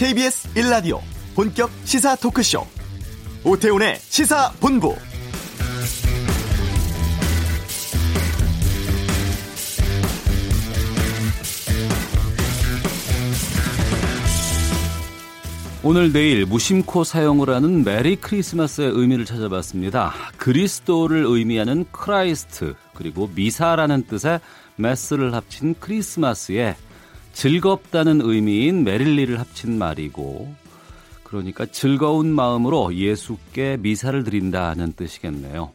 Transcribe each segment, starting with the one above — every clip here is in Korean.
KBS 1라디오 본격 시사 토크쇼 오태훈의 시사본부 오늘 내일 무심코 사용을 하는 Merry Christmas의 의미를 찾아봤습니다. 그리스도를 의미하는 Christ 그리고 미사라는 뜻의 mass를 합친 크리스마스에 즐겁다는 의미인 merrily를 합친 말이고 그러니까 즐거운 마음으로 예수께 미사를 드린다는 뜻이겠네요.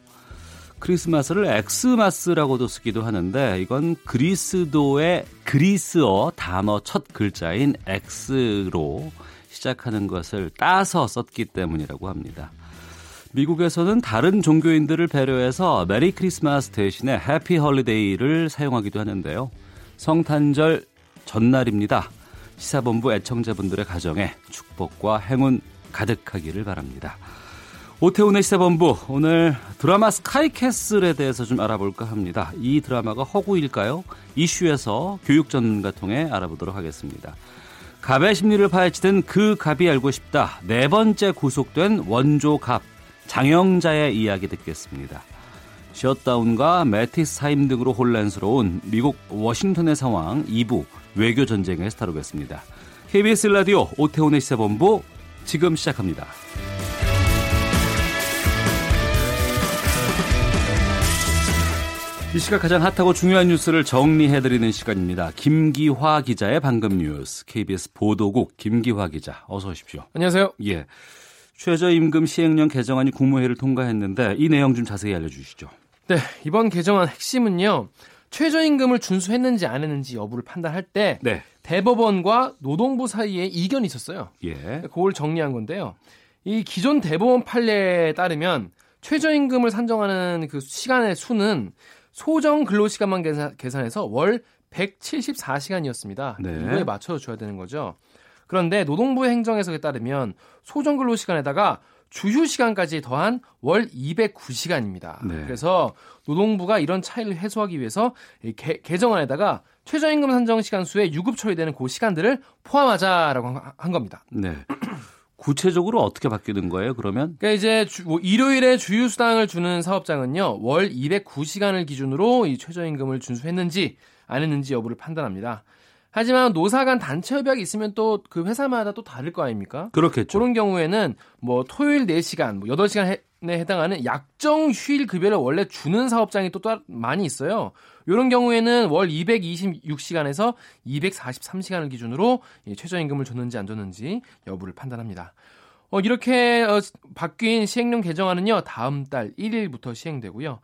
크리스마스를 Xmas라고도 쓰기도 하는데 이건 그리스도의 그리스어 단어 첫 글자인 엑스로 시작하는 것을 따서 썼기 때문이라고 합니다. 미국에서는 다른 종교인들을 배려해서 Merry Christmas 대신에 Happy Holiday를 사용하기도 하는데요. 성탄절 전날입니다. 시사본부 애청자분들의 가정에 축복과 행운 가득하기를 바랍니다. 오태훈의 시사본부 오늘 드라마 스카이캐슬에 대해서 좀 알아볼까 합니다. 이 드라마가 허구일까요? 이슈에서 교육 전문가 통해 알아보도록 하겠습니다. 갑의 심리를 파헤치던 그 갑이 알고 싶다. 네 번째 구속된 원조 갑 장영자의 이야기 듣겠습니다. 셧다운과 매티스 사임 등으로 혼란스러운 미국 워싱턴의 상황 2부 외교 전쟁에 다루겠습니다. KBS 라디오 오태훈의 시사본부 지금 시작합니다. 이 시각 가장 핫하고 중요한 뉴스를 정리해드리는 시간입니다. 김기화 기자의 방금 뉴스, KBS 보도국 김기화 기자, 어서 오십시오. 안녕하세요. 예. 최저임금 시행령 개정안이 국무회의를 통과했는데 이 내용 좀 자세히 알려주시죠. 네, 이번 개정안 핵심은요. 최저임금을 준수했는지 안 했는지 여부를 판단할 때 네. 대법원과 노동부 사이에 이견이 있었어요. 예. 그걸 정리한 건데요. 이 기존 대법원 판례에 따르면 최저임금을 산정하는 그 시간의 수는 소정 근로시간만 계산, 해서월 174시간이었습니다. 네. 이거에 맞춰 줘야 되는 거죠. 그런데 노동부 행정 해석에 따르면 소정 근로시간에다가 주휴 시간까지 더한 월 209시간입니다. 네. 그래서 노동부가 이런 차이를 해소하기 위해서 개, 개정안에다가 최저임금 산정 시간 수에 유급 처리되는 그 시간들을 포함하자라고 한 겁니다. 네. 구체적으로 어떻게 바뀌는 거예요, 그러면? 그러니까 이제 주, 뭐 일요일에 주휴수당을 주는 사업장은요, 월 209시간을 기준으로 이 최저임금을 준수했는지 안 했는지 여부를 판단합니다. 하지만 노사 간 단체 협약이 있으면 또 그 회사마다 또 다를 거 아닙니까? 그렇겠죠. 그런 경우에는 뭐 토요일 4시간, 뭐 8시간에 해당하는 약정 휴일 급여를 원래 주는 사업장이 또, 또 많이 있어요. 이런 경우에는 월 226시간에서 243시간을 기준으로 최저임금을 줬는지 안 줬는지 여부를 판단합니다. 어, 이렇게 어, 바뀐 시행령 개정안은요 다음 달 1일부터 시행되고요.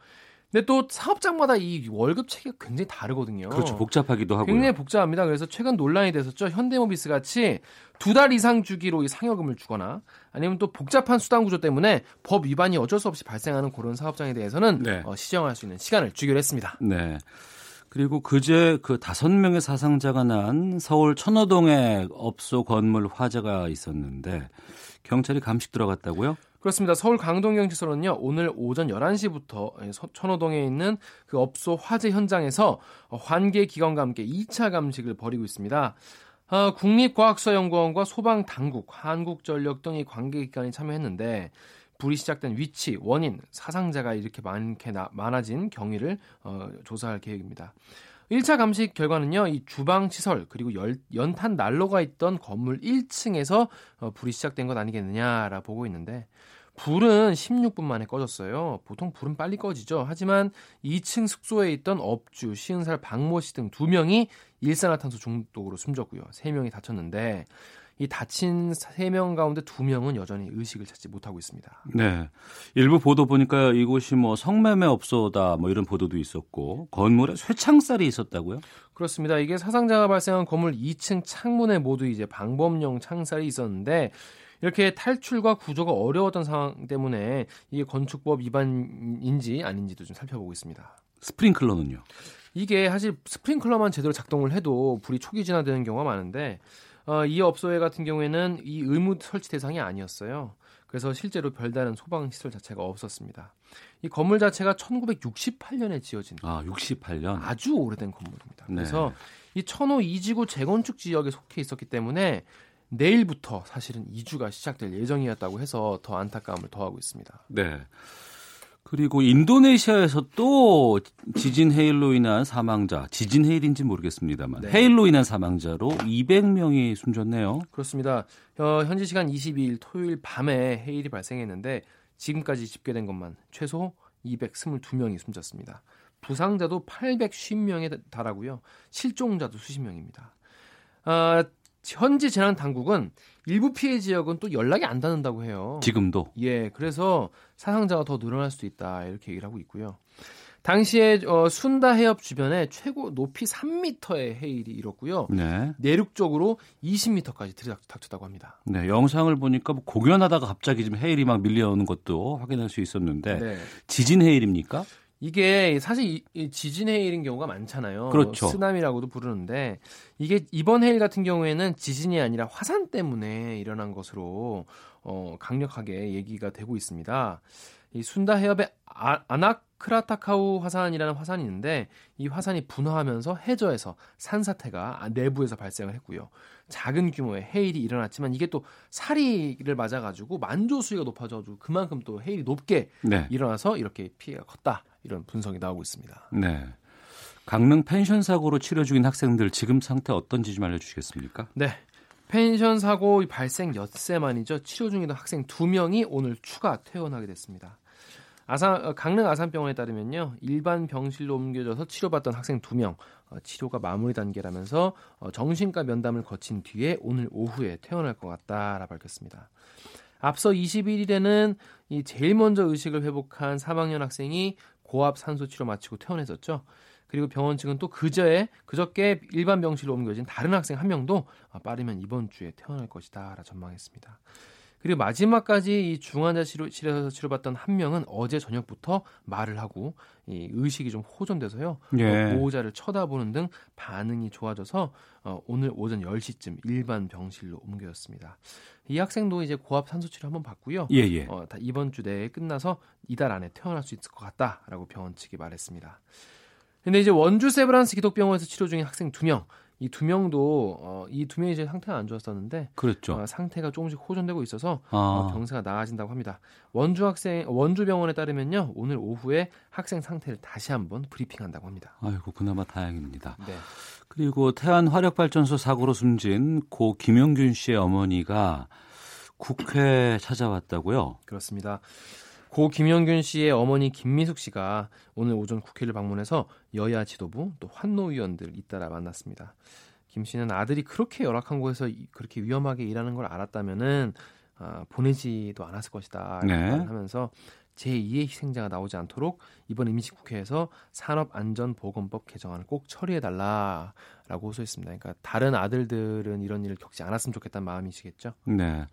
근데 또 사업장마다 이 월급 체계가 굉장히 다르거든요. 그렇죠. 복잡하기도 하고요. 굉장히 복잡합니다. 그래서 최근 논란이 됐었죠. 현대모비스 같이 두 달 이상 주기로 이 상여금을 주거나 아니면 또 복잡한 수당 구조 때문에 법 위반이 어쩔 수 없이 발생하는 그런 사업장에 대해서는 네. 어, 시정할 수 있는 시간을 주기로 했습니다. 네. 그리고 그제 그 다섯 명의 사상자가 난 서울 천호동의 업소 건물 화재가 있었는데 경찰이 감식 들어갔다고요? 그렇습니다. 서울 강동경찰서는요 오늘 오전 11시부터 천호동에 있는 그 업소 화재 현장에서 환계 기관과 함께 2차 감식을 벌이고 있습니다. 어, 국립과학수사연구원과 소방당국, 한국전력 등의 관계기관이 참여했는데 불이 시작된 위치, 원인, 사상자가 이렇게 많게 나, 많아진 경위를 어, 조사할 계획입니다. 1차 감식 결과는요, 이 주방 시설 그리고 열, 연탄 난로가 있던 건물 1층에서 어, 불이 시작된 것 아니겠느냐라 보고 있는데 불은 16분 만에 꺼졌어요. 보통 불은 빨리 꺼지죠. 하지만 2층 숙소에 있던 업주, 시은살 박모 씨 등 두 명이 일산화탄소 중독으로 숨졌고요. 세 명이 다쳤는데 이 다친 3명 가운데 2명은 여전히 의식을 찾지 못하고 있습니다. 네. 일부 보도 보니까 이곳이 뭐 성매매 업소다 뭐 이런 보도도 있었고 건물에 쇠창살이 있었다고요? 그렇습니다. 이게 사상자가 발생한 건물 2층 창문에 모두 이제 방범용 창살이 있었는데 이렇게 탈출과 구조가 어려웠던 상황 때문에 이게 건축법 위반인지 아닌지도 좀 살펴보고 있습니다. 스프링클러는요? 이게 사실 스프링클러만 제대로 작동을 해도 불이 초기 진화되는 경우가 많은데 어, 이 업소에 같은 경우에는 이 의무 설치 대상이 아니었어요. 그래서 실제로 별다른 소방 시설 자체가 없었습니다. 이 건물 자체가 1968년에 지어진 아, 68년 아주 오래된 건물입니다. 네. 그래서 이 천호 이지구 재건축 지역에 속해 있었기 때문에 내일부터 사실은 2주가 시작될 예정이었다고 해서 더 안타까움을 더하고 있습니다. 네. 그리고 인도네시아에서 또 지진 해일로 인한 사망자, 지진 해일인지 모르겠습니다만 네. 해일로 인한 사망자로 200명이 숨졌네요. 그렇습니다. 어, 현지 시간 22일 토요일 밤에 해일이 발생했는데 지금까지 집계된 것만 최소 222명이 숨졌습니다. 부상자도 850명에 달하고요. 실종자도 수십 명입니다. 어, 현지 재난 당국은 일부 피해 지역은 또 연락이 안 닿는다고 해요. 지금도? 예, 그래서 사상자가 더 늘어날 수도 있다 이렇게 얘기를 하고 있고요. 당시에 어, 순다 해협 주변에 최고 높이 3m의 해일이 일었고요. 네. 내륙 쪽으로 20m까지 들이닥쳤다고 합니다. 네, 영상을 보니까 뭐 공연하다가 갑자기 좀 해일이 막 밀려오는 것도 확인할 수 있었는데 네. 지진 해일입니까? 이게 사실 이, 지진 해일인 경우가 많잖아요. 그렇죠. 쓰나미라고도 부르는데 이게 이번 해일 같은 경우에는 지진이 아니라 화산 때문에 일어난 것으로 어, 강력하게 얘기가 되고 있습니다. 이 순다 해협의 아, 아나크라타카우 화산이라는 화산이 있는데 이 화산이 분화하면서 해저에서 산사태가 내부에서 발생을 했고요. 작은 규모의 해일이 일어났지만 이게 또 사리를 맞아가지고 만조 수위가 높아져가지고 그만큼 또 해일이 높게 네. 일어나서 이렇게 피해가 컸다. 이런 분석이 나오고 있습니다. 네. 강릉 펜션 사고로 치료 중인 학생들 지금 상태 어떤지 좀 알려주시겠습니까? 네. 펜션 사고 발생 엿새 만이죠. 치료 중이던 학생 2명이 오늘 추가 퇴원하게 됐습니다. 아산, 어, 강릉 아산병원에 따르면요. 일반 병실로 옮겨져서 치료받던 학생 2명, 어, 치료가 마무리 단계라면서 어, 정신과 면담을 거친 뒤에 오늘 오후에 퇴원할 것 같다라 밝혔습니다. 앞서 21일에는 이 제일 먼저 의식을 회복한 3학년 학생이 고압 산소 치료 마치고 퇴원했었죠. 그리고 병원 측은 또 그저에 그저께 일반 병실로 옮겨진 다른 학생 한 명도 빠르면 이번 주에 퇴원할 것이다라 전망했습니다. 그리고 마지막까지 이 중환자 실에서 치료받던 한 명은 어제 저녁부터 말을 하고 이 의식이 좀 호전돼서요. 예. 보호자를 쳐다보는 등 반응이 좋아져서 어, 오늘 오전 10시쯤 일반 병실로 옮겨졌습니다. 이 학생도 이제 고압 산소 치료 한번 받고요. 예, 예. 어, 이번 주 내에 끝나서 이달 안에 퇴원할 수 있을 것 같다라고 병원 측이 말했습니다. 근데 이제 원주 세브란스 기독병원에서 치료 중인 학생 2명 이 두 명도 어, 이 두 명이 이제 상태가 안 좋았었는데 그렇죠. 어, 상태가 조금씩 호전되고 있어서 아. 어, 병세가 나아진다고 합니다. 원주 학생 원주 병원에 따르면요 오늘 오후에 학생 상태를 다시 한번 브리핑한다고 합니다. 아이고 그나마 다행입니다. 네. 그리고 태안 화력발전소 사고로 숨진 고 김영균 씨의 어머니가 국회 찾아왔다고요? 그렇습니다. 고 김영균 씨의 어머니 김미숙 씨가 오늘 오전 국회를 방문해서 여야 지도부 또 환노 위원들 잇따라 만났습니다. 김 씨는 아들이 그렇게 열악한 곳에서 그렇게 위험하게 일하는 걸 알았다면은 아, 보내지도 않았을 것이다 네. 하면서 제2의 희생자가 나오지 않도록 이번 임시국회에서 산업안전보건법 개정안을 꼭 처리해달라라고 호소했습니다. 그러니까 다른 아들들은 이런 일을 겪지 않았으면 좋겠다는 마음이시겠죠. 네.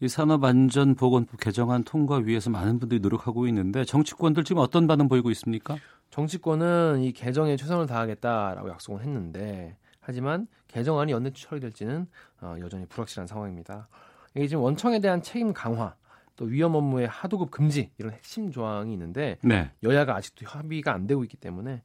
이 산업안전보건법 개정안 통과 위해서 많은 분들이 노력하고 있는데 정치권들 지금 어떤 반응 보이고 있습니까? 정치권은 이 개정에 최선을 다하겠다라고 약속을 했는데 하지만 개정안이 언제 처리될지는 어, 여전히 불확실한 상황입니다. 이게 지금 원청에 대한 책임 강화 또 위험 업무의 하도급 금지 이런 핵심 조항이 있는데 네. 여야가 아직도 합의가 안 되고 있기 때문에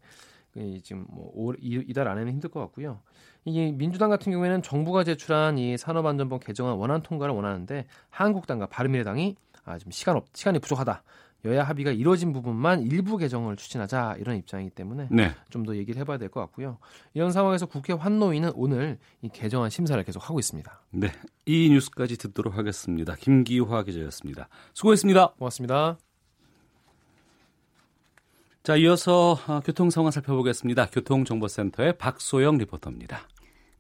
지금 뭐 이달 안에는 힘들 것 같고요. 이게 민주당 같은 경우에는 정부가 제출한 이 산업안전법 개정안 원안 통과를 원하는데 한국당과 바른미래당이 아 지금 시간 없 시간이 부족하다. 여야 합의가 이루어진 부분만 일부 개정을 추진하자 이런 입장이기 때문에 네. 좀더 얘기를 해봐야 될 것 같고요. 이런 상황에서 국회 환노위는 오늘 이 개정안 심사를 계속 하고 있습니다. 네, 이 뉴스까지 듣도록 하겠습니다. 김기화 기자였습니다. 수고했습니다. 고맙습니다. 자, 이어서 아, 교통 상황 살펴보겠습니다. 교통정보센터의 박소영 리포터입니다.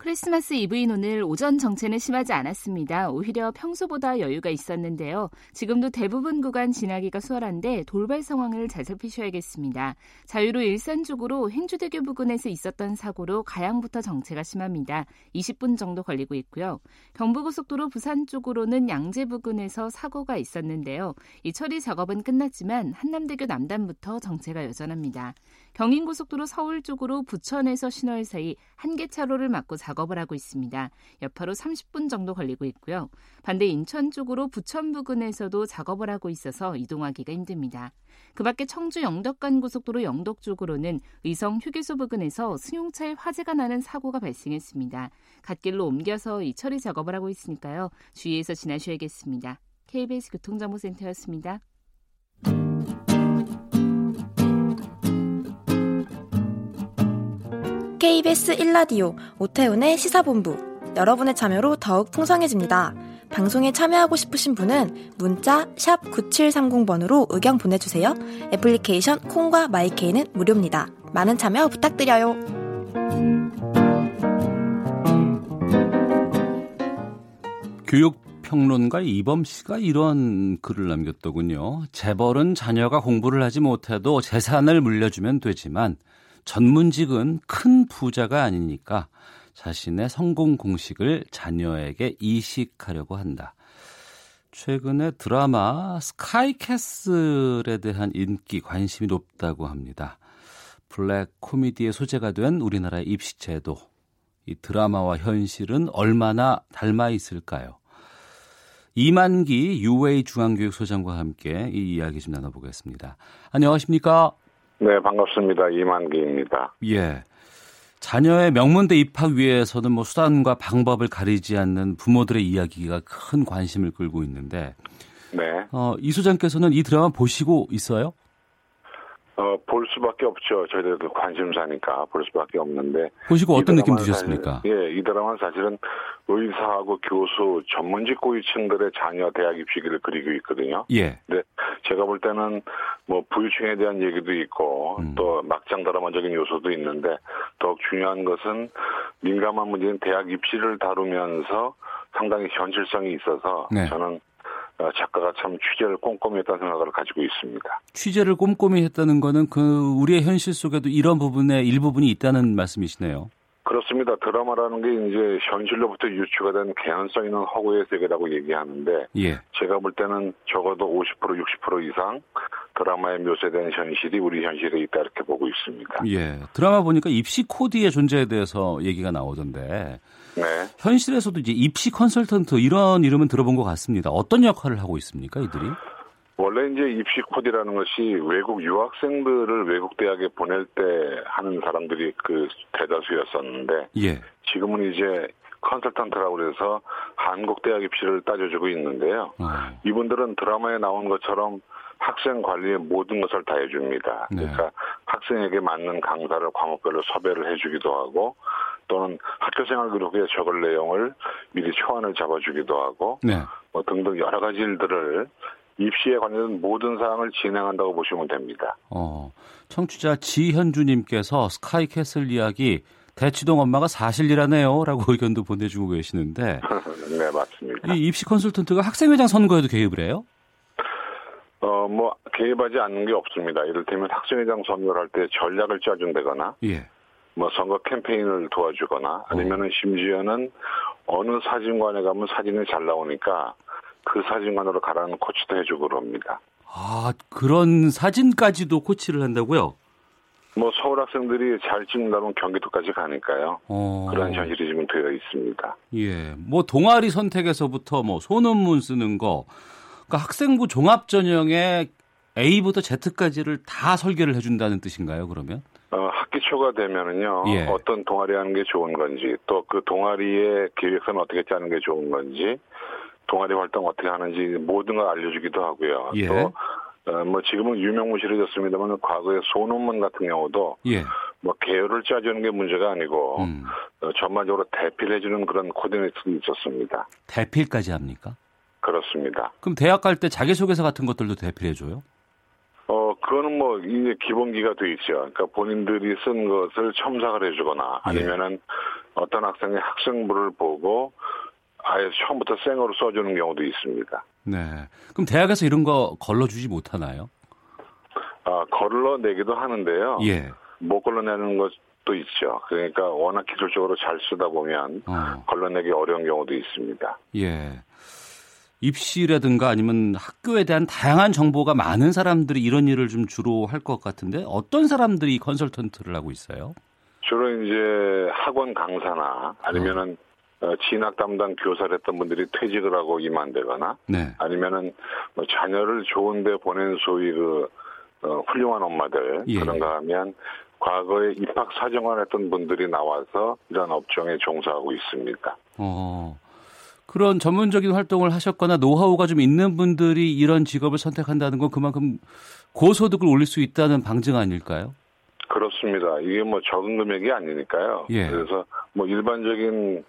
크리스마스 이브인 오늘 오전 정체는 심하지 않았습니다. 오히려 평소보다 여유가 있었는데요. 지금도 대부분 구간 지나기가 수월한데 돌발 상황을 잘 살피셔야겠습니다. 자유로 일산 쪽으로 행주대교 부근에서 있었던 사고로 가양부터 정체가 심합니다. 20분 정도 걸리고 있고요. 경부고속도로 부산 쪽으로는 양재 부근에서 사고가 있었는데요. 이 처리 작업은 끝났지만 한남대교 남단부터 정체가 여전합니다. 경인고속도로 서울 쪽으로 부천에서 신월 사이 한 개 차로를 막고 작업 작업을 하고 있습니다. 여파로 30분 정도 걸리고 있고요. 반대 인천 쪽으로 부천 부근에서도 작업을 하고 있어서 이동하기가 힘듭니다. 그 밖에 청주 영덕 간 고속도로 영덕 쪽으로는 의성 휴게소 부근에서 승용차에 화재가 나는 사고가 발생했습니다. 갓길로 옮겨서 이 처리 작업을 하고 있으니까요. 주의해서 지나셔야겠습니다. KBS 교통정보센터였습니다. KBS 1라디오 오태훈의 시사본부 여러분의 참여로 더욱 풍성해집니다. 방송에 참여하고 싶으신 분은 문자 9730번으로 의견 보내주세요. 애플리케이션 콩과 마이케이는 무료입니다. 많은 참여 부탁드려요. 교육평론가 이범 씨가 이런 글을 남겼더군요. 재벌은 자녀가 공부를 하지 못해도 재산을 물려주면 되지만 전문직은 큰 부자가 아니니까 자신의 성공 공식을 자녀에게 이식하려고 한다. 최근에 드라마 스카이캐슬에 대한 인기 관심이 높다고 합니다. 블랙 코미디의 소재가 된 우리나라의 입시제도. 이 드라마와 현실은 얼마나 닮아 있을까요? 이만기 UA 중앙교육소장과 함께 이 이야기 좀 나눠보겠습니다. 안녕하십니까? 네, 반갑습니다. 이만기입니다. 예. 자녀의 명문대 입학 위해서는 뭐 수단과 방법을 가리지 않는 부모들의 이야기가 큰 관심을 끌고 있는데, 네. 어, 이 소장께서는 이 드라마 보시고 있어요? 어, 볼 수밖에 없죠. 저희들도 관심사니까 볼 수밖에 없는데. 보시고 어떤 느낌 드셨습니까? 사실, 예, 이 드라마는 사실은 의사하고 교수, 전문직 고위층들의 자녀 대학 입시기를 그리고 있거든요. 예. 근데 제가 볼 때는 뭐 부유층에 대한 얘기도 있고 음. 또 막장 드라마적인 요소도 있는데 더욱 중요한 것은 민감한 문제인 대학 입시를 다루면서 상당히 현실성이 있어서 네. 저는 어, 작가가 참 취재를 꼼꼼히 했다는 생각을 가지고 있습니다. 취재를 꼼꼼히 했다는 거는 그 우리의 현실 속에도 이런 부분의 일부분이 있다는 말씀이시네요. 그렇습니다. 드라마라는 게 이제 현실로부터 유추가 된 개연성 있는 허구의 세계라고 얘기하는데 예. 제가 볼 때는 적어도 50% 60% 이상 드라마에 묘사된 현실이 우리 현실에 있다 이렇게 보고 있습니다. 예. 드라마 보니까 입시 코디의 존재에 대해서 얘기가 나오던데 네. 현실에서도 이제 입시 컨설턴트 이런 이름은 들어본 것 같습니다. 어떤 역할을 하고 있습니까, 이들이? 원래 이제 입시 코디라는 것이 외국 유학생들을 외국 대학에 보낼 때 하는 사람들이 그 대다수였었는데 예. 지금은 이제 컨설턴트라고 그래서 한국 대학 입시를 따져주고 있는데요. 어. 이분들은 드라마에 나온 것처럼 학생 관리의 모든 것을 다 해줍니다. 네. 그러니까 학생에게 맞는 강사를 과목별로 섭외를 해주기도 하고 또는 학교생활 기록에 적을 내용을 미리 초안을 잡아주기도 하고 네. 뭐 등등 여러 가지 일들을 입시에 관련된 모든 사항을 진행한다고 보시면 됩니다. 어. 청취자 지현주님께서 스카이캐슬 이야기 대치동 엄마가 사실이라네요. 라고 의견도 보내주고 계시는데 네, 맞습니다. 이 입시 컨설턴트가 학생회장 선거에도 개입을 해요? 어, 뭐, 개입하지 않는 게 없습니다. 이를테면 학생회장 선거를 할 때 전략을 짜준다거나, 예. 뭐 선거 캠페인을 도와주거나, 아니면은 심지어는 어느 사진관에 가면 사진이 잘 나오니까 그 사진관으로 가라는 코치도 해주고 그럽니다. 아, 그런 사진까지도 코치를 한다고요? 뭐 서울 학생들이 잘 찍는다면 경기도까지 가니까요. 어. 그런 현실이 지금 되어 있습니다. 예. 뭐 동아리 선택에서부터 뭐 소논문 쓰는 거. 그러니까 학생부 종합 전형에 A부터 Z까지를 다 설계를 해 준다는 뜻인가요, 그러면? 어, 학기 초가 되면은요, 예. 어떤 동아리 하는 게 좋은 건지, 또 그 동아리의 계획서는 어떻게 짜는 게 좋은 건지, 동아리 활동 어떻게 하는지 모든 걸 알려주기도 하고요. 예. 또, 어, 뭐 지금은 유명무실해졌습니다만 과거에 소논문 같은 경우도 예. 뭐 계열을 짜주는 게 문제가 아니고, 음. 어, 전반적으로 대피를 해주는 그런 코디네이터도 있었습니다. 대필까지 합니까? 그렇습니다. 그럼 대학 갈 때 자기소개서 같은 것들도 대필해 줘요? 어, 그거는 뭐, 이제 기본기가 돼 있죠. 그러니까 본인들이 쓴 것을 첨삭을 해주거나, 예. 아니면은 어떤 학생의 학생부를 보고, 아예 처음부터 생으로 써주는 경우도 있습니다. 네. 그럼 대학에서 이런 거 걸러주지 못하나요? 아, 걸러내기도 하는데요. 예. 못 걸러내는 것도 있죠. 그러니까 워낙 기술적으로 잘 쓰다 보면, 어. 걸러내기 어려운 경우도 있습니다. 예. 입시라든가 아니면 학교에 대한 다양한 정보가 많은 사람들이 이런 일을 좀 주로 할 것 같은데 어떤 사람들이 컨설턴트를 하고 있어요? 주로 이제 학원 강사나 아니면은 어, 진학 담당 교사를 했던 분들이 퇴직을 하고 임한되거나 네. 아니면은 뭐 자녀를 좋은데 보낸 소위 그 어, 훌륭한 엄마들 예. 그런가 하면 과거에 입학 사정을 했던 분들이 나와서 이런 업종에 종사하고 있습니다. 어. 그런 전문적인 활동을 하셨거나 노하우가 좀 있는 분들이 이런 직업을 선택한다는 건 그만큼 고소득을 올릴 수 있다는 방증 아닐까요? 그렇습니다. 이게 뭐 적은 금액이 아니니까요. 예. 그래서 뭐 일반적인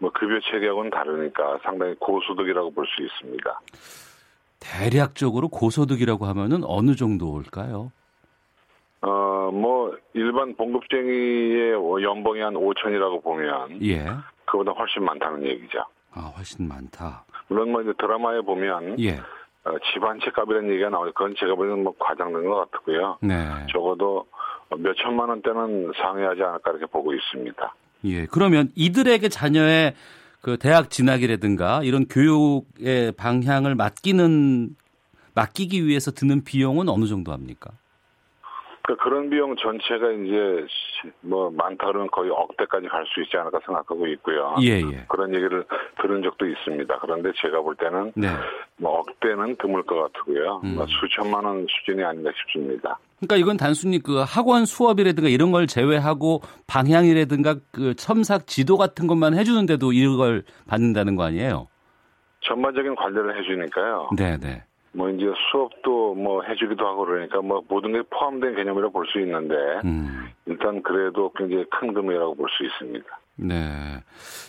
뭐 급여 체계하고는 다르니까 상당히 고소득이라고 볼 수 있습니다. 대략적으로 고소득이라고 하면은 어느 정도일까요? 어, 뭐 일반 봉급쟁이의 연봉이 한 5천이라고 보면 예. 그보다 훨씬 많다는 얘기죠. 아, 훨씬 많다. 물론 뭐 이제 드라마에 보면 예. 어, 집안채 값이라는 얘기가 나오죠. 그건 제가 보기에는 뭐 과장된 것 같고요. 네. 적어도 몇 천만 원대는 상회하지 않을까 이렇게 보고 있습니다. 예. 그러면 이들에게 자녀의 그 대학 진학이라든가 이런 교육의 방향을 맡기는 맡기기 위해서 드는 비용은 어느 정도 합니까? 그러니까 그런 비용 전체가 이제 시- 뭐 많다 그러면 거의 억대까지 갈 수 있지 않을까 생각하고 있고요. 예, 예. 그런 얘기를 들은 적도 있습니다. 그런데 제가 볼 때는 네. 뭐 억대는 드물 것 같고요. 음. 뭐 수천만 원 수준이 아닌가 싶습니다. 그러니까 이건 단순히 그 학원 수업이라든가 이런 걸 제외하고 방향이라든가 그 첨삭 지도 같은 것만 해주는데도 이걸 받는다는 거 아니에요? 전반적인 관리를 해주니까요. 네, 네. 뭐 이제 수업도 뭐 해주기도 하고 그러니까 뭐 모든 게 포함된 개념이라고 볼 수 있는데 음. 일단 그래도 굉장히 큰 금액이라고 볼 수 있습니다. 네.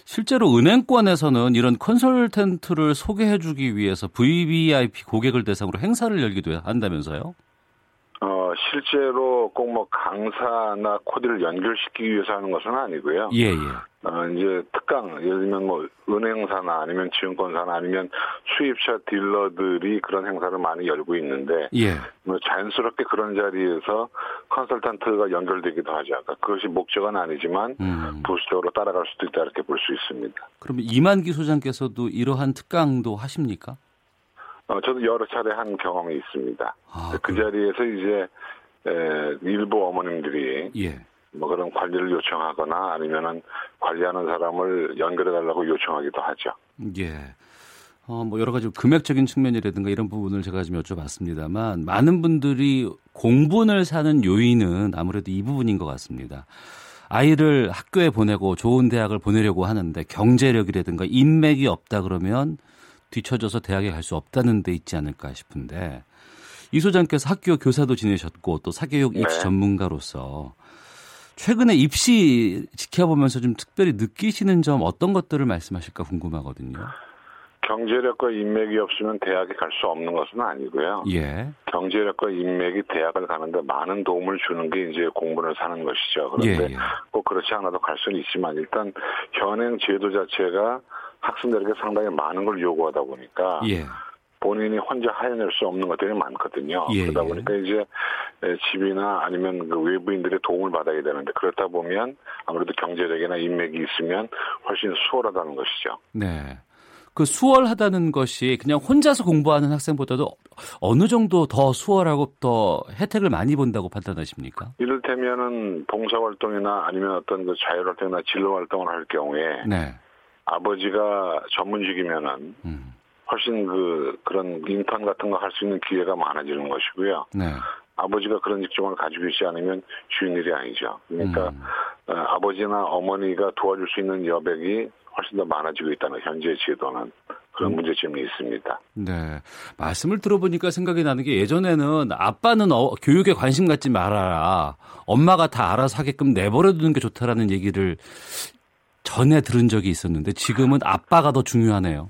실제로 은행권에서는 이런 컨설턴트를 소개해주기 위해서 VVIP 고객을 대상으로 행사를 열기도 한다면서요? 어, 실제로 꼭 뭐 강사나 코디를 연결시키기 위해서 하는 것은 아니고요. 예, 예. 어, 이제 특강, 예를 들면 뭐 은행사나 아니면 증권사나 아니면 수입차 딜러들이 그런 행사를 많이 열고 있는데 예. 뭐 자연스럽게 그런 자리에서 컨설턴트가 연결되기도 하죠. 그러니까 그것이 목적은 아니지만 음. 부수적으로 따라갈 수도 있다 이렇게 볼 수 있습니다. 그러면 이만기 소장께서도 이러한 특강도 하십니까? 어, 저도 여러 차례 한 경험이 있습니다. 아, 그? 자리에서 이제 에, 일부 어머님들이 예. 뭐 그런 관리를 요청하거나 아니면은 관리하는 사람을 연결해 달라고 요청하기도 하죠. 예. 어, 뭐 여러 가지 금액적인 측면이라든가 이런 부분을 제가 좀 여쭤봤습니다만 많은 분들이 공분을 사는 요인은 아무래도 이 부분인 것 같습니다. 아이를 학교에 보내고 좋은 대학을 보내려고 하는데 경제력이라든가 인맥이 없다 그러면 뒤처져서 대학에 갈 수 없다는 데 있지 않을까 싶은데 이 소장께서 학교 교사도 지내셨고 또 사교육 입시 네. 전문가로서 최근에 입시 지켜보면서 좀 특별히 느끼시는 점 어떤 것들을 말씀하실까 궁금하거든요. 경제력과 인맥이 없으면 대학에 갈 수 없는 것은 아니고요. 예. 경제력과 인맥이 대학을 가는데 많은 도움을 주는 게 이제 공부를 사는 것이죠. 그런데 예, 예. 꼭 그렇지 않아도 갈 수는 있지만 일단 현행 제도 자체가 학생들에게 상당히 많은 걸 요구하다 보니까 예. 본인이 혼자 하여낼 수 없는 것들이 많거든요. 예, 그러다 예. 보니까 이제 에, 집이나 아니면 그 외부인들의 도움을 받아야 되는데 그렇다 보면 아무래도 경제력이나 인맥이 있으면 훨씬 수월하다는 것이죠. 네. 그 수월하다는 것이 그냥 혼자서 공부하는 학생보다도 어느 정도 더 수월하고 더 혜택을 많이 본다고 판단하십니까? 이를테면은 봉사활동이나 아니면 어떤 그 자율활동이나 진로활동을 할 경우에 네. 아버지가 전문직이면은 음. 훨씬 그 그런 인턴 같은 거 할 수 있는 기회가 많아지는 것이고요. 네. 아버지가 그런 직종을 가지고 있지 않으면 쉬운 일이 아니죠. 그러니까 음. 어, 아버지나 어머니가 도와줄 수 있는 여백이 훨씬 더 많아지고 있다는 현재 제도는 그런 음. 문제점이 있습니다. 네. 말씀을 들어보니까 생각이 나는 게 예전에는 아빠는 어, 교육에 관심 갖지 말아라. 엄마가 다 알아서 하게끔 내버려 두는 게 좋다라는 얘기를 전에 들은 적이 있었는데 지금은 아빠가 더 중요하네요.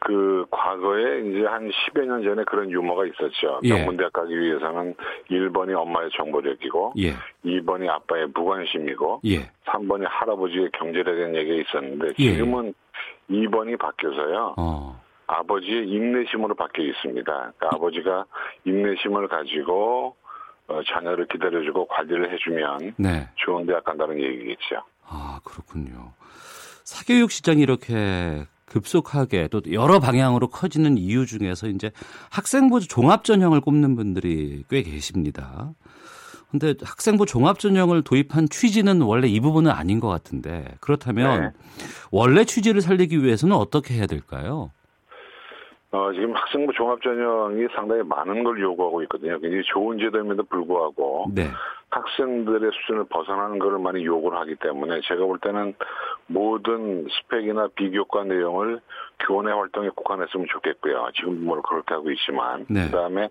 그 과거에 이제 한 10여 년 전에 그런 유머가 있었죠. 예. 명문대학 가기 위해서는 1번이 엄마의 정보력이고 예. 2번이 아빠의 무관심이고 예. 3번이 할아버지의 경제력이라는 얘기가 있었는데 예. 지금은 2번이 바뀌어서요. 어. 아버지의 인내심으로 바뀌어 있습니다. 그러니까 아버지가 인내심을 가지고 어, 자녀를 기다려주고 관리를 해주면 네. 좋은 대학 간다는 얘기겠죠. 아, 그렇군요. 사교육 시장이 이렇게 급속하게 또 여러 방향으로 커지는 이유 중에서 이제 학생부 종합 전형을 꼽는 분들이 꽤 계십니다. 근데 학생부 종합 전형을 도입한 취지는 원래 이 부분은 아닌 것 같은데 그렇다면 네. 원래 취지를 살리기 위해서는 어떻게 해야 될까요? 어, 지금 학생부 종합전형이 상당히 많은 걸 요구하고 있거든요. 굉장히 좋은 제도임에도 불구하고 네. 학생들의 수준을 벗어나는 것을 많이 요구를 하기 때문에 제가 볼 때는 모든 스펙이나 비교과 내용을 교내 활동에 국한했으면 좋겠고요. 지금 뭐 그렇게 하고 있지만 네. 그다음에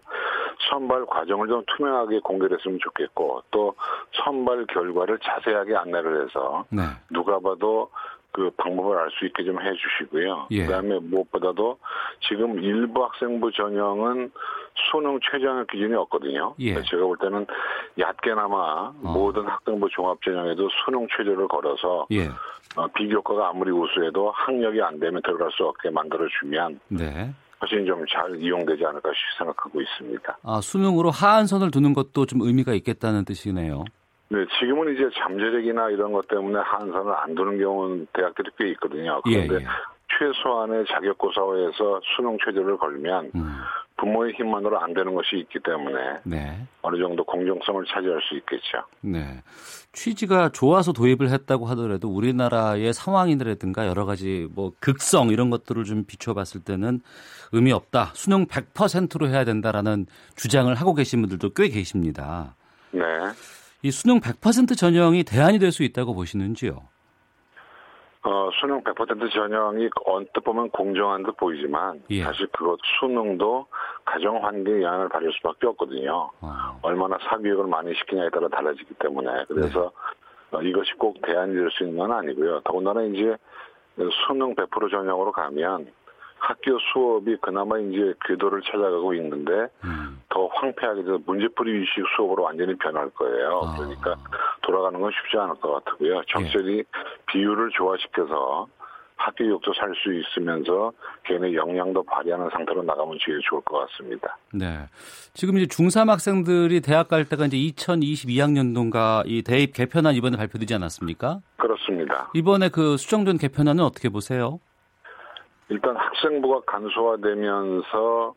선발 과정을 좀 투명하게 공개했으면 좋겠고 또 선발 결과를 자세하게 안내를 해서 네. 누가 봐도 그 방법을 알 수 있게 좀 해주시고요. 예. 그다음에 무엇보다도 지금 일부 학생부 전형은 수능 최저학력 기준이 없거든요. 예. 제가 볼 때는 얕게나마 모든 학생부 종합 전형에도 수능 최저를 걸어서 예. 어, 비교과가 아무리 우수해도 학력이 안 되면 들어갈 수 없게 만들어주면 네. 훨씬 좀 잘 이용되지 않을까 생각하고 있습니다. 아, 수능으로 하한선을 두는 것도 좀 의미가 있겠다는 뜻이네요. 네, 지금은 이제 잠재력이나 이런 것 때문에 한선을 안 두는 경우는 대학들이 꽤 있거든요. 예, 그런데 예. 최소한의 자격고사에서 수능 최저를 걸면 음. 부모의 힘만으로 안 되는 것이 있기 때문에 네. 어느 정도 공정성을 차지할 수 있겠죠. 네. 취지가 좋아서 도입을 했다고 하더라도 우리나라의 상황이라든가 여러 가지 뭐 극성 이런 것들을 좀 비춰봤을 때는 의미 없다. 수능 100%로 해야 된다라는 주장을 하고 계신 분들도 꽤 계십니다. 네. 이 수능 100% 전형이 대안이 될 수 있다고 보시는지요? 어, 수능 100% 전형이 언뜻 보면 공정한 듯 보이지만 예. 사실 그것 수능도 가정 환경에 영향을 받을 수밖에 없거든요. 어, 얼마나 사교육을 많이 시키냐에 따라 달라지기 때문에 그래서 네. 어, 이것이 꼭 대안이 될 수 있는 건 아니고요. 더군다나 이제 수능 100% 전형으로 가면 학교 수업이 그나마 이제 궤도를 찾아가고 있는데 음. 더 황폐하게 돼서 문제풀이 위식 수업으로 완전히 변할 거예요. 아. 그러니까 돌아가는 건 쉽지 않을 것 같고요. 적절히 비율을 조화시켜서 학교 교육도 살 수 있으면서 개인의 역량도 발휘하는 상태로 나가면 제일 좋을 것 같습니다. 네. 지금 이제 중3 학생들이 대학 갈 때가 이제 2022학년도인가 이 대입 개편안 이번에 발표되지 않았습니까? 그렇습니다. 이번에 그 수정된 개편안은 어떻게 보세요? 일단 학생부가 간소화되면서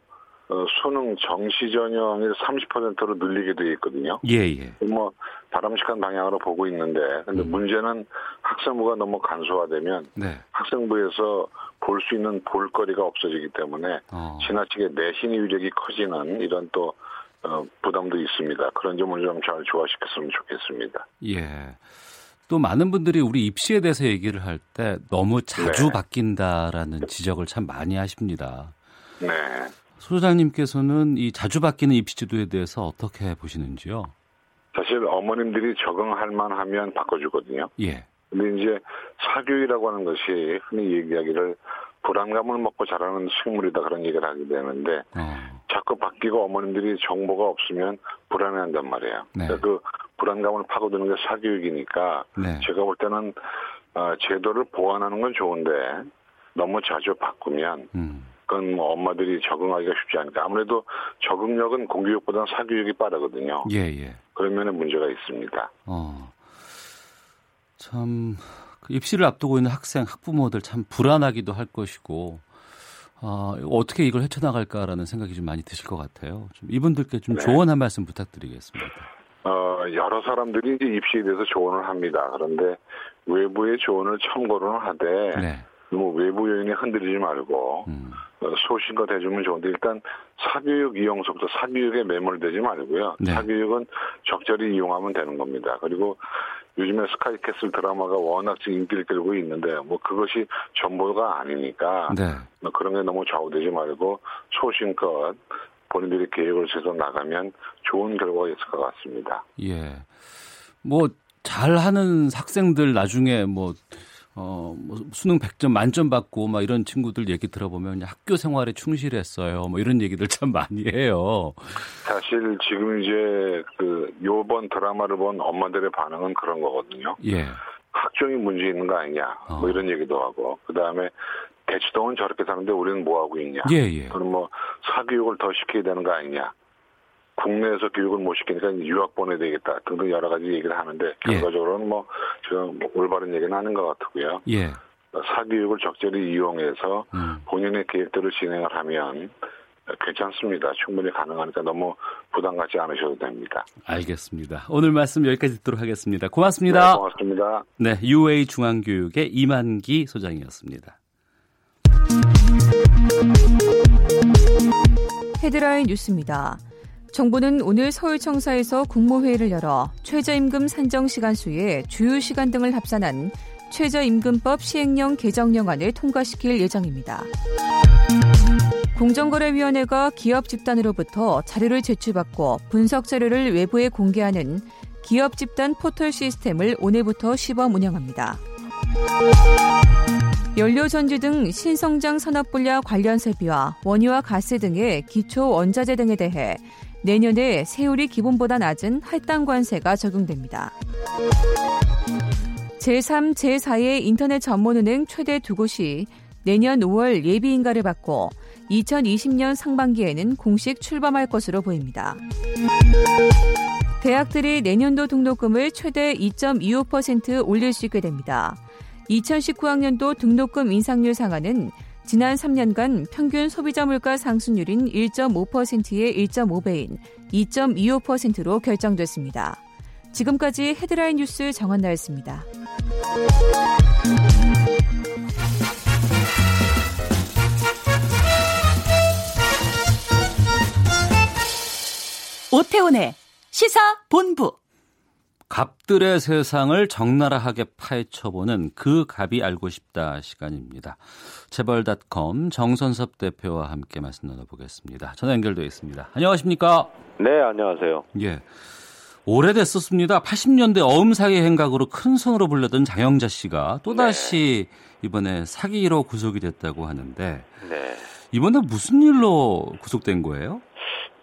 어, 수능 정시 전형을 30%로 늘리게 돼 있거든요. 예, 예. 뭐 바람직한 방향으로 보고 있는데 근데 문제는 학생부가 너무 간소화되면 네. 학생부에서 볼 수 있는 볼거리가 없어지기 때문에 어. 지나치게 내신 위력이 커지는 이런 또 어, 부담도 있습니다. 그런 점을 좀 잘 조화시켰으면 좋겠습니다. 예. 또 많은 분들이 우리 입시에 대해서 얘기를 할 때 너무 자주 네. 바뀐다라는 지적을 참 많이 하십니다. 네. 소장님께서는 이 자주 바뀌는 입시 지도에 대해서 어떻게 보시는지요? 사실 어머님들이 적응할 만하면 바꿔주거든요. 예. 근데 이제 사교육이라고 하는 것이 흔히 얘기하기를 불안감을 먹고 자라는 식물이다 그런 얘기를 하게 되는데 어. 자꾸 바뀌고 어머님들이 정보가 없으면 불안해한단 말이에요. 네. 그러니까 그 불안감을 파고드는 게 사교육이니까 네. 제가 볼 때는 어, 제도를 보완하는 건 좋은데 너무 자주 바꾸면 음. 그건 뭐 엄마들이 적응하기가 쉽지 않으니까 아무래도 적응력은 공교육보다는 사교육이 빠르거든요. 예, 예. 그런 면에 문제가 있습니다. 어. 참, 그 입시를 앞두고 있는 학생, 학부모들 참 불안하기도 할 것이고, 어, 어떻게 이걸 헤쳐나갈까라는 생각이 좀 많이 드실 것 같아요. 좀 이분들께 좀 네. 조언 한 말씀 부탁드리겠습니다. 어, 여러 사람들이 이제 입시에 대해서 조언을 합니다. 그런데 외부의 조언을 참고는 하되 네. 너무 외부 요인에 흔들리지 말고 음. 어, 소신껏 해주면 좋은데 일단 사교육 이용서부터 사교육에 매몰되지 말고요. 네. 사교육은 적절히 이용하면 되는 겁니다. 그리고 요즘에 스카이캐슬 드라마가 워낙 지금 인기를 끌고 있는데 뭐 그것이 전부가 아니니까 네. 뭐 그런 게 너무 좌우되지 말고 소신껏 본인들이 계획을 세서 나가면 좋은 결과가 있을 것 같습니다. 예. 뭐, 잘하는 학생들 나중에 뭐, 어, 뭐 수능 100점 만점 받고 막 이런 친구들 얘기 들어보면 그냥 학교 생활에 충실했어요. 뭐 이런 얘기들 참 많이 해요. 사실 지금 이제 그 요번 드라마를 본 엄마들의 반응은 그런 거거든요. 예. 학종이 문제 있는 거 아니냐 어. 뭐 이런 얘기도 하고 그 다음에 대치동은 저렇게 사는데 우리는 뭐 하고 있냐 예, 예. 그럼 뭐 사교육을 더 시켜야 되는 거 아니냐 국내에서 교육을 못 시키니까 유학 보내야 되겠다 등등 여러 가지 얘기를 하는데 예. 결과적으로는 뭐 지금 뭐 올바른 얘기는 하는 것 같고요 예. 사교육을 적절히 이용해서 음. 본인의 계획대로 진행을 하면 괜찮습니다. 충분히 가능하니까 너무 부담 갖지 않으셔도 됩니다. 알겠습니다. 오늘 말씀 여기까지 듣도록 하겠습니다. 고맙습니다. 네, 고맙습니다. 네, UA 중앙교육의 이만기 소장이었습니다. 헤드라인 뉴스입니다. 정부는 오늘 서울청사에서 국무회의를 열어 최저임금 산정 시간 수에 주유 시간 등을 합산한 최저임금법 시행령 개정령안을 통과시킬 예정입니다. 공정거래위원회가 기업 집단으로부터 자료를 제출받고 분석 자료를 외부에 공개하는 기업 집단 포털 시스템을 오늘부터 시범 운영합니다. 연료 전지 등 신성장 산업 분야 관련 설비와 원유와 가스 등의 기초 원자재 등에 대해 내년에 세율이 기본보다 낮은 할당 관세가 적용됩니다. 제3, 제4의 인터넷 전문은행 최대 두 곳이 내년 5월 예비 인가를 받고 2020년 상반기에는 공식 출범할 것으로 보입니다. 대학들이 내년도 등록금을 최대 2.25% 올릴 수 있게 됩니다. 2019학년도 등록금 인상률 상한은 지난 3년간 평균 소비자 물가 상승률인 1.5%의 1.5배인 2.25%로 결정됐습니다. 지금까지 헤드라인 뉴스 정한나였습니다. 오태훈의 시사 본부. 갑들의 세상을 적나라하게 파헤쳐보는 그 갑이 알고 싶다 시간입니다. 재벌닷컴 정선섭 대표와 함께 말씀 나눠보겠습니다. 전화 연결되어 있습니다. 안녕하십니까? 네, 안녕하세요. 예. 오래됐었습니다. 80년대 어음 사기 행각으로 큰 손으로 불렸던 장영자 씨가 또다시 네. 이번에 사기로 구속이 됐다고 하는데 네. 이번에 무슨 일로 구속된 거예요?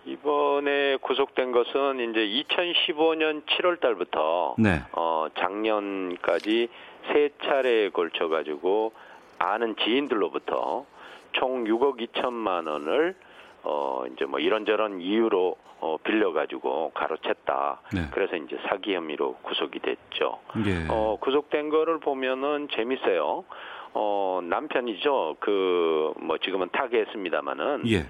이번에 구속된 것은 이제 2015년 7월 달부터 네. 어 작년까지 세 차례에 걸쳐 가지고 아는 지인들로부터 총 6억 2천만 원을 어 이제 뭐 이런저런 이유로 어 빌려 가지고 가로챘다. 네. 그래서 이제 사기 혐의로 구속이 됐죠. 예. 어 구속된 거를 보면은 재밌어요. 어 남편이죠. 그 뭐 지금은 타계했습니다마는 예.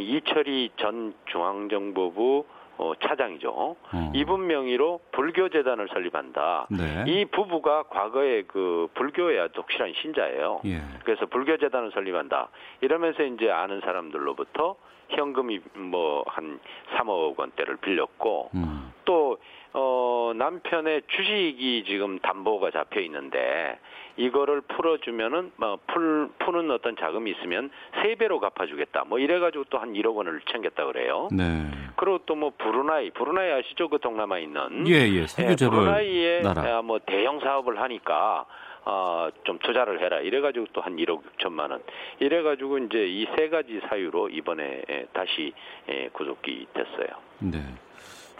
이철희 전 중앙정보부 어, 차장이죠. 어. 이분 명의로 불교 재단을 설립한다. 네. 이 부부가 과거에 그 불교의 독실한 신자예요. 예. 그래서 불교 재단을 설립한다. 이러면서 이제 아는 사람들로부터 현금이 뭐 한 3억 원대를 빌렸고 음. 또 어, 남편의 주식이 지금 담보가 잡혀 있는데 이거를 풀어주면은 뭐 풀, 푸는 어떤 자금이 있으면 세 배로 갚아주겠다. 뭐 이래가지고 또 한 1억 원을 챙겼다 그래요. 네. 그리고 또 뭐 브루나이, 브루나이 아시죠? 그 동남아에 있는 예, 예. 석유 재벌 브루나이에 나라. 아, 뭐 대형 사업을 하니까 어, 좀 투자를 해라. 이래가지고 또 한 1억 6천만 원. 이래가지고 이제 이 세 가지 사유로 이번에 에, 다시 에, 구속이 됐어요. 네.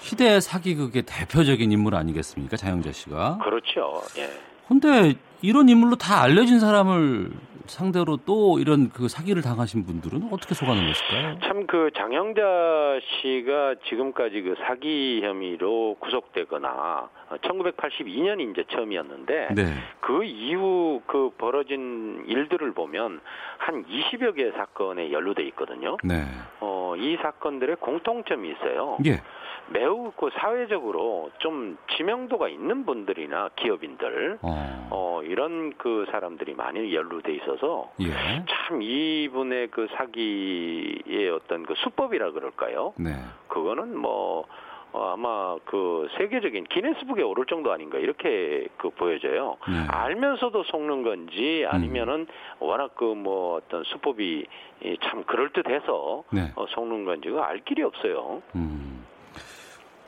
희대 사기극의 대표적인 인물 아니겠습니까? 장영자 씨가. 그렇죠. 예. 근데 이런 인물로 다 알려진 사람을 상대로 또 이런 그 사기를 당하신 분들은 어떻게 속아는 것일까요? 참 그 장영자 씨가 지금까지 그 사기 혐의로 구속되거나 1982년이 이제 처음이었는데 네. 그 이후 그 벌어진 일들을 보면 한 20여 개의 사건에 연루돼 있거든요. 네. 어, 이 사건들의 공통점이 있어요. 예. 매우 그 사회적으로 좀 지명도가 있는 분들이나 기업인들 어. 어, 이런 그 사람들이 많이 연루돼 있어서 예. 참 이분의 그 사기의 어떤 그 수법이라 그럴까요? 네. 그거는 뭐 어, 아마 그 세계적인 기네스북에 오를 정도 아닌가 이렇게 그 보여져요. 네. 알면서도 속는 건지 아니면은 워낙 그 뭐 어떤 수법이 이참 그럴 듯해서 네. 어, 속는 건지 그알 길이 없어요. 음.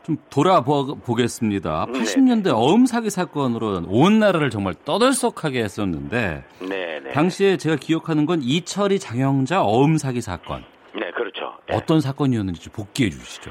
좀 돌아보겠습니다. 네. 80년대 어음 사기 사건으로 온 나라를 정말 떠들썩하게 했었는데 네, 네. 당시에 제가 기억하는 건 이철이 장영자 어음 사기 사건. 네, 그렇죠. 네. 어떤 사건이었는지 좀 복귀해 주시죠.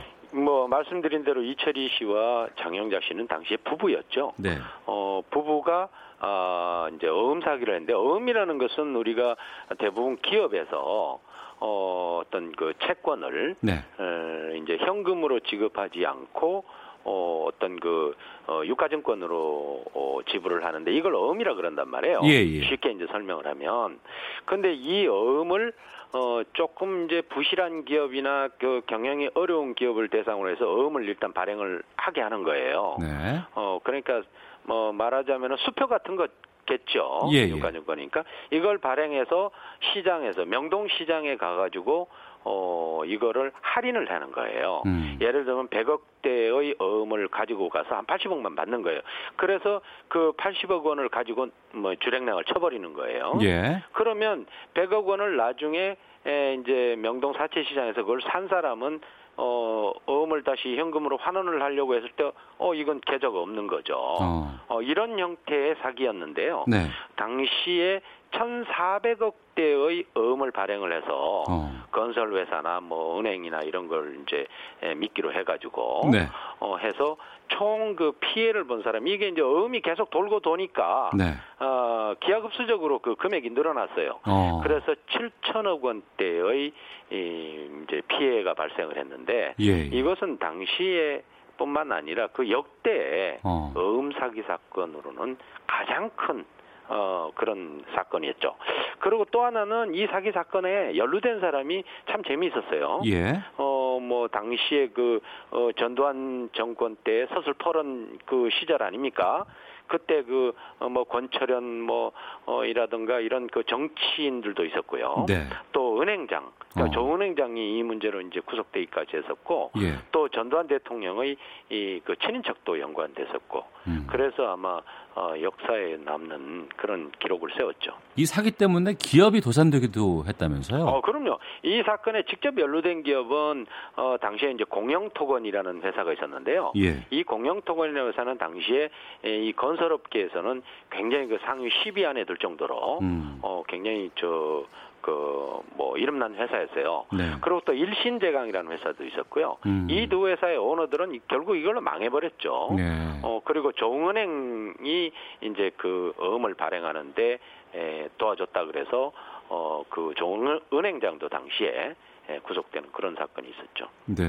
뭐 말씀드린 대로 이철희 씨와 장영자 씨는 당시에 부부였죠. 네. 어, 부부가 아, 이제 어음 사기를 했는데 어음이라는 것은 우리가 대부분 기업에서 어, 어떤 그 채권을 네. 어, 이제 현금으로 지급하지 않고 어, 어떤 그 어, 유가증권으로 어, 지불을 하는데 이걸 어음이라 그런단 말이에요. 예, 예. 쉽게 이제 설명을 하면. 근데 이 어음을 어, 조금 이제 부실한 기업이나 그 경영이 어려운 기업을 대상으로 해서 어음을 일단 발행을 하게 하는 거예요. 네. 어, 그러니까 뭐 말하자면 수표 같은 거겠죠. 예, 예. 유가증권이니까 이걸 발행해서 시장에서 명동 시장에 가가지고 어 이거를 할인을 하는 거예요. 음. 예를 들면 100억대의 어음을 가지고 가서 한 80억만 받는 거예요. 그래서 그 80억 원을 가지고 뭐 주랭랑을 쳐버리는 거예요. 예. 그러면 100억 원을 나중에 에, 이제 명동 사채 시장에서 그걸 산 사람은 어, 어음을 다시 현금으로 환원을 하려고 했을 때, 어, 이건 계좌가 없는 거죠. 어. 어, 이런 형태의 사기였는데요. 네. 당시에 1,400억 대의 어음을 발행을 해서 어. 건설회사나 뭐 은행이나 이런 걸 이제 에, 미끼로 해가지고 네. 어, 해서 총 그 피해를 본 사람이 이게 이제 어음이 계속 돌고 도니까 네. 어, 기하급수적으로 그 금액이 늘어났어요. 어. 그래서 7천억 원대의 이, 이제 피해가 발생을 했는데 예. 예. 이것은 당시에 뿐만 아니라 그 역대 어. 어음 사기 사건으로는 가장 큰 어, 그런 사건이었죠. 그리고 또 하나는 이 사기 사건에 연루된 사람이 참 재미있었어요. 예. 어, 뭐, 당시에 그, 어, 전두환 정권 때 서슬퍼런 그 시절 아닙니까? 그때 그, 어, 뭐, 권철현 뭐, 어, 이라든가 이런 그 정치인들도 있었고요. 네. 또 은행장, 그러니까 어. 조 은행장이 이 문제로 이제 구속되기까지 했었고, 예. 또 전두환 대통령의 이 그 친인척도 연관됐었고, 음. 그래서 아마 어, 역사에 남는 그런 기록을 세웠죠. 이 사기 때문에 기업이 도산되기도 했다면서요? 어, 그럼요. 이 사건에 직접 연루된 기업은 어, 당시에 이제 공영토건이라는 회사가 있었는데요. 예. 이 공영토건이라는 회사는 당시에 에, 이 건설 업계에서는 굉장히 그 상위 10위 안에 들 정도로 음. 어, 굉장히 저 그뭐 이름난 회사였어요. 네. 그리고 또 일신제강이라는 회사도 있었고요. 음. 이두 회사의 오너들은 이- 결국 이걸로 망해버렸죠. 네. 어 그리고 조은행이 이제 그 어음을 발행하는데 에, 도와줬다 그래서 어그 조은행장도 당시에 에, 구속되는 그런 사건이 있었죠. 네.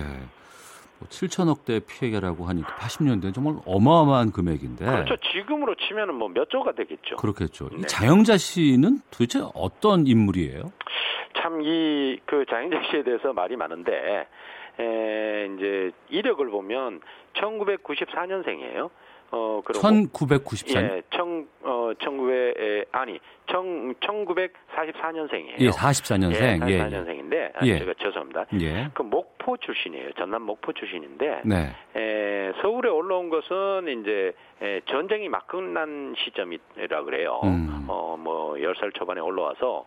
뭐 7천억 대 피해가라고 하니까 80년대는 정말 어마어마한 금액인데. 그렇죠. 지금으로 치면은 뭐 몇 조가 되겠죠. 그렇겠죠. 이 네. 장영자 씨는 도대체 어떤 인물이에요? 참 이 그 장인재 씨에 대해서 말이 많은데 에, 이제 이력을 보면 1994년생이에요. 어 그리고 1994년. 예, 청, 어, 1900, 아니, 청, 1944년생이에요. 예, 44년생. 예, 44년생인데, 아, 예. 제가 죄송합니다. 예. 그 목포 출신이에요. 전남 목포 출신인데, 네. 에, 서울에 올라온 것은 이제 에, 전쟁이 막 끝난 시점이라 그래요. 음. 어, 뭐, 10살 초반에 올라와서,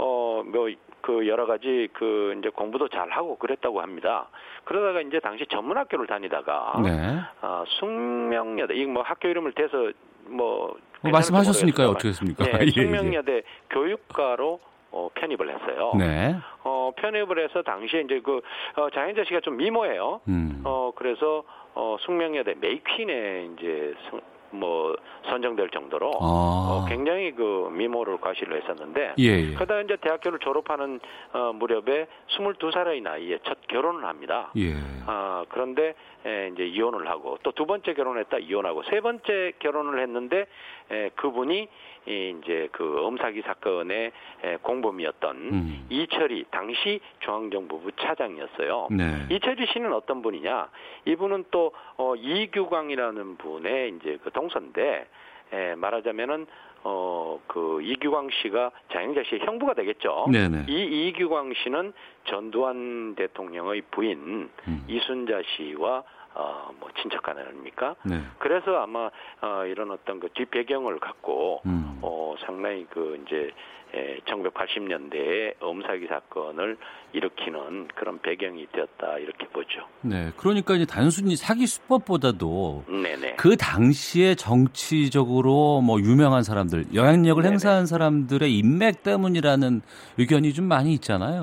어, 뭐, 그 여러 가지 그 이제 공부도 잘 하고 그랬다고 합니다. 그러다가 이제 당시 전문학교를 다니다가, 네. 아, 숙명여대, 이거 뭐 학교 이름을 대서 뭐. 뭐 말씀하셨으니까요. 어떻게 했습니까? 예, 예, 예. 숙명여대 교육과로 어, 편입을 했어요. 네. 어, 편입을 해서 당시에 이제 그, 어, 장현자 씨가 좀 미모예요. 음. 어, 그래서, 어, 숙명여대 메이퀸에 이제, 수- 뭐, 선정될 정도로, 아. 어, 굉장히 그 미모를 과시를 했었는데, 예, 예. 그러다 이제 대학교를 졸업하는, 어, 무렵에 22살의 나이에 첫 결혼을 합니다. 예. 아, 그런데 에, 이제 이혼을 하고 또 두 번째 결혼했다 이혼하고 세 번째 결혼을 했는데 에, 그분이 이 이제 그 엄사기 사건의 에, 공범이었던 음. 이철이 당시 중앙정보부 차장이었어요. 네. 이철이 씨는 어떤 분이냐? 이분은 또 어, 이규광이라는 분의 이제 그 동서인데 에, 말하자면은 어, 그 이규광 씨가 장영자 씨의 형부가 되겠죠. 네네. 이 이규광 씨는 전두환 대통령의 부인 음. 이순자 씨와 어, 뭐 친척 아닙니까? 네. 그래서 아마 어, 이런 어떤 그 뒷배경을 갖고 음. 어, 상당히 그 이제 에, 1980년대에 엄사기 사건을 일으키는 그런 배경이 되었다 이렇게 보죠. 네. 그러니까 이제 단순히 사기 수법보다도 네네. 그 당시에 정치적으로 뭐 유명한 사람들, 영향력을 네네. 행사한 사람들의 인맥 때문이라는 의견이 좀 많이 있잖아요.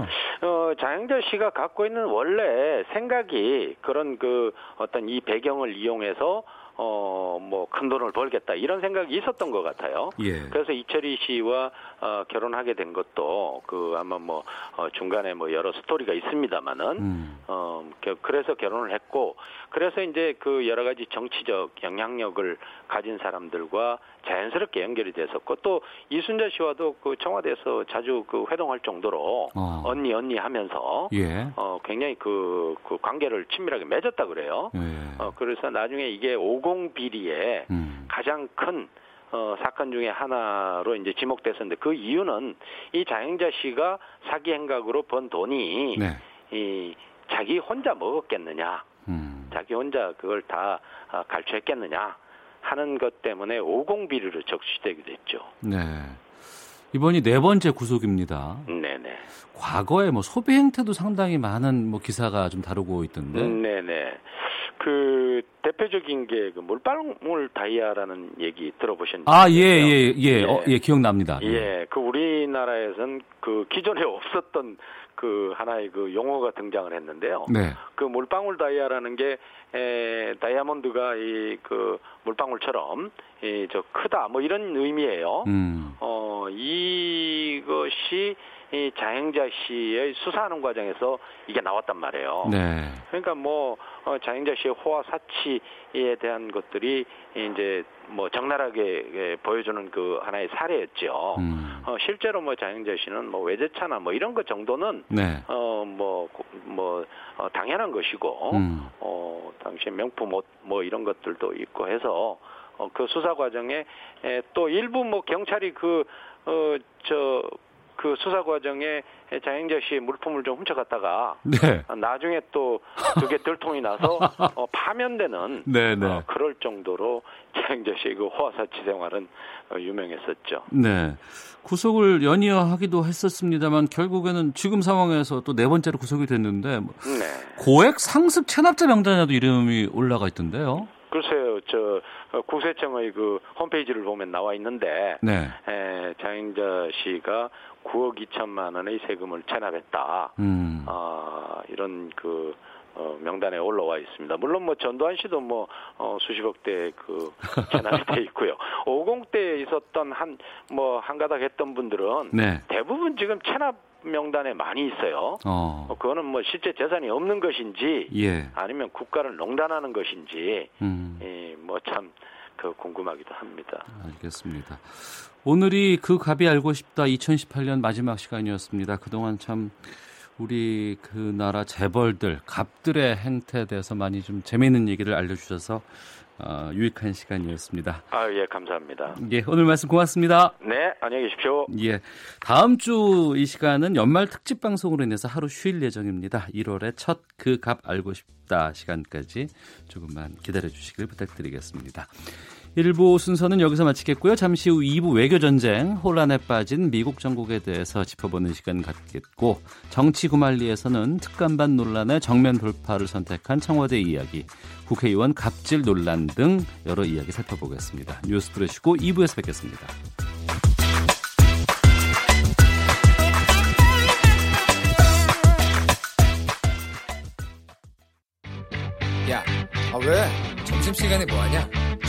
어, 장영철 씨가 갖고 있는 원래 생각이 그런 그 어떤 이 배경을 이용해서 어, 뭐 큰 돈을 벌겠다 이런 생각이 있었던 것 같아요. 예. 그래서 이철희 씨와 어, 결혼하게 된 것도 그 아마 뭐 어, 중간에 뭐 여러 스토리가 있습니다만은 음. 어 겨- 그래서 결혼을 했고 그래서 이제 그 여러 가지 정치적 영향력을 가진 사람들과 자연스럽게 연결이 됐었고 또 이순자 씨와도 그 청와대에서 자주 그 회동할 정도로 어. 언니 언니 하면서 예. 어 굉장히 그, 그 관계를 친밀하게 맺었다 그래요. 예. 어 그래서 나중에 이게 50 비리에 음. 가장 큰 어, 사건 중에 하나로 이제 지목됐었는데 그 이유는 이 장영자 씨가 사기 행각으로 번 돈이 네. 이 자기 혼자 먹었겠느냐, 음. 자기 혼자 그걸 다 아, 갈취했겠느냐 하는 것 때문에 50 비리로 적시되게 됐죠. 네. 이번이 네 번째 구속입니다. 네네. 과거에 뭐 소비 행태도 상당히 많은 뭐 기사가 좀 다루고 있던데. 음, 네네. 그 대표적인 게그 물방울 다이아라는 얘기 들어보셨나요? 아, 예, 예, 예, 어, 예. 예, 기억납니다. 예, 그 우리나라에선 그 기존에 없었던 그 하나의 그 용어가 등장을 했는데요. 네. 그 물방울 다이아라는 게 에, 다이아몬드가 이 그 물방울처럼 이 저 크다 뭐 이런 의미예요. 음. 어 이것이 이 자행자 씨의 수사하는 과정에서 이게 나왔단 말이에요. 네. 그러니까 뭐 어, 자행자 씨의 호화 사치에 대한 것들이 이제 뭐 적나라하게 예, 보여주는 그 하나의 사례였죠. 음. 어, 실제로 뭐 자행자 씨는 뭐 외제차나 뭐 이런 것 정도는 네. 어뭐뭐 뭐, 어, 당연한 것이고 음. 어 당시 명품 옷 뭐 이런 것들도 있고 해서 어, 그 수사 과정에 에, 또 일부 뭐 경찰이 그 어 저 그 수사 과정에 자행자 씨의 물품을 좀 훔쳐갔다가 네. 어, 나중에 또 그게 들통이 나서 어, 파면되는 네, 네. 어, 그럴 정도로 자행자 씨의 그 호화사치 생활은 어, 유명했었죠. 네. 구속을 연이어 하기도 했었습니다만 결국에는 지금 상황에서 또 네 번째로 구속이 됐는데 뭐 네. 고액 상습 체납자 명단에도 이름이 올라가 있던데요. 글쎄요, 저 어, 국세청의 그 홈페이지를 보면 나와 있는데 네. 에, 장영자 씨가 9억 2천만 원의 세금을 체납했다. 음. 아, 이런 그 어, 명단에 올라와 있습니다. 물론 뭐 전두환 씨도 뭐 어, 수십억 대 그 체납이 돼 있고요. 50대에 있었던 한 뭐 한가닥 했던 분들은 네. 대부분 지금 체납 명단에 많이 있어요. 어. 어, 그거는 뭐 실제 재산이 없는 것인지 예. 아니면 국가를 농단하는 것인지 음. 예, 뭐참 그 궁금하기도 합니다. 알겠습니다. 오늘이 그 갑이 알고 싶다 2018년 마지막 시간이었습니다. 그동안 참 우리 그 나라 재벌들, 갑들의 행태에 대해서 많이 좀 재미있는 얘기를 알려주셔서 어, 유익한 시간이었습니다. 아, 예, 감사합니다. 예, 오늘 말씀 고맙습니다. 네, 안녕히 계십시오. 예, 다음 주 이 시간은 연말 특집 방송으로 인해서 하루 쉴 예정입니다. 1월의 첫그갑 알고 싶다 시간까지 조금만 기다려 주시길 부탁드리겠습니다. 1부 순서는 여기서 마치겠고요. 잠시 후 2부 외교전쟁, 혼란에 빠진 미국 정국에 대해서 짚어보는 시간 갖겠고 정치 구말리에서는 특감반 논란의 정면 돌파를 선택한 청와대 이야기, 국회의원 갑질 논란 등 여러 이야기 살펴보겠습니다. 뉴스 들으시고 2부에서 뵙겠습니다. 야, 아 왜? 점심시간에 뭐하냐?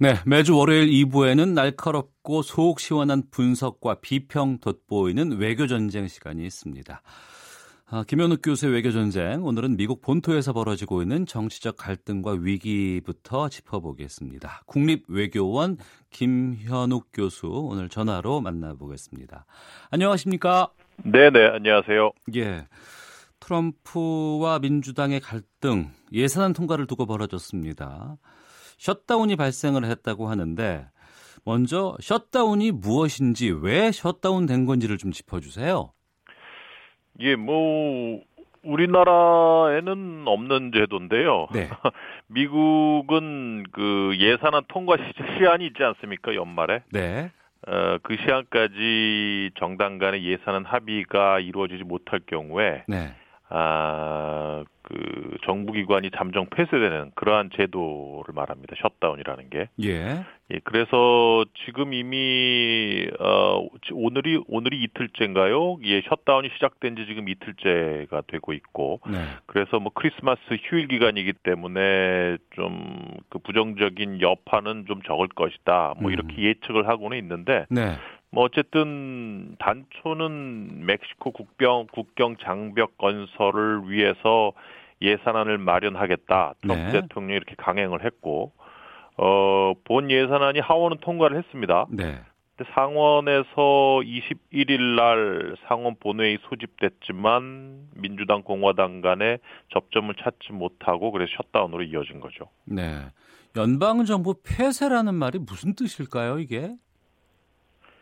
네, 매주 월요일 2부에는 날카롭고 속 시원한 분석과 비평 돋보이는 외교 전쟁 시간이 있습니다. 아, 김현욱 교수의 외교 전쟁, 오늘은 미국 본토에서 벌어지고 있는 정치적 갈등과 위기부터 짚어보겠습니다. 국립 외교원 김현욱 교수, 오늘 전화로 만나보겠습니다. 안녕하십니까? 네 네, 안녕하세요. 예. 트럼프와 민주당의 갈등, 예산안 통과를 두고 벌어졌습니다. 셧다운이 발생을 했다고 하는데 먼저 셧다운이 무엇인지 왜 셧다운 된 건지를 좀 짚어주세요. 예, 뭐 우리나라에는 없는 제도인데요. 네. 미국은 그 예산안 통과 시- 시한이 있지 않습니까? 연말에. 네. 어, 그 시한까지 정당 간의 예산안 합의가 이루어지지 못할 경우에 네. 아, 그 정부 기관이 잠정 폐쇄되는 그러한 제도를 말합니다. 셧다운이라는 게. 예. 예, 그래서 지금 이미 어 오늘이 오늘이 이틀째인가요? 예, 셧다운이 시작된 지 지금 이틀째가 되고 있고. 네. 그래서 뭐 크리스마스 휴일 기간이기 때문에 좀 그 부정적인 여파는 좀 적을 것이다. 뭐 음. 이렇게 예측을 하고는 있는데 네. 뭐 어쨌든 단초는 멕시코 국경 국경 장벽 건설을 위해서 예산안을 마련하겠다. 트럼프 네. 대통령이 이렇게 강행을 했고 어, 본 예산안이 하원은 통과를 했습니다. 네. 근데 상원에서 21일 날 상원 본회의 소집됐지만 민주당 공화당 간에 접점을 찾지 못하고 그래서 셧다운으로 이어진 거죠. 네. 연방 정부 폐쇄라는 말이 무슨 뜻일까요, 이게?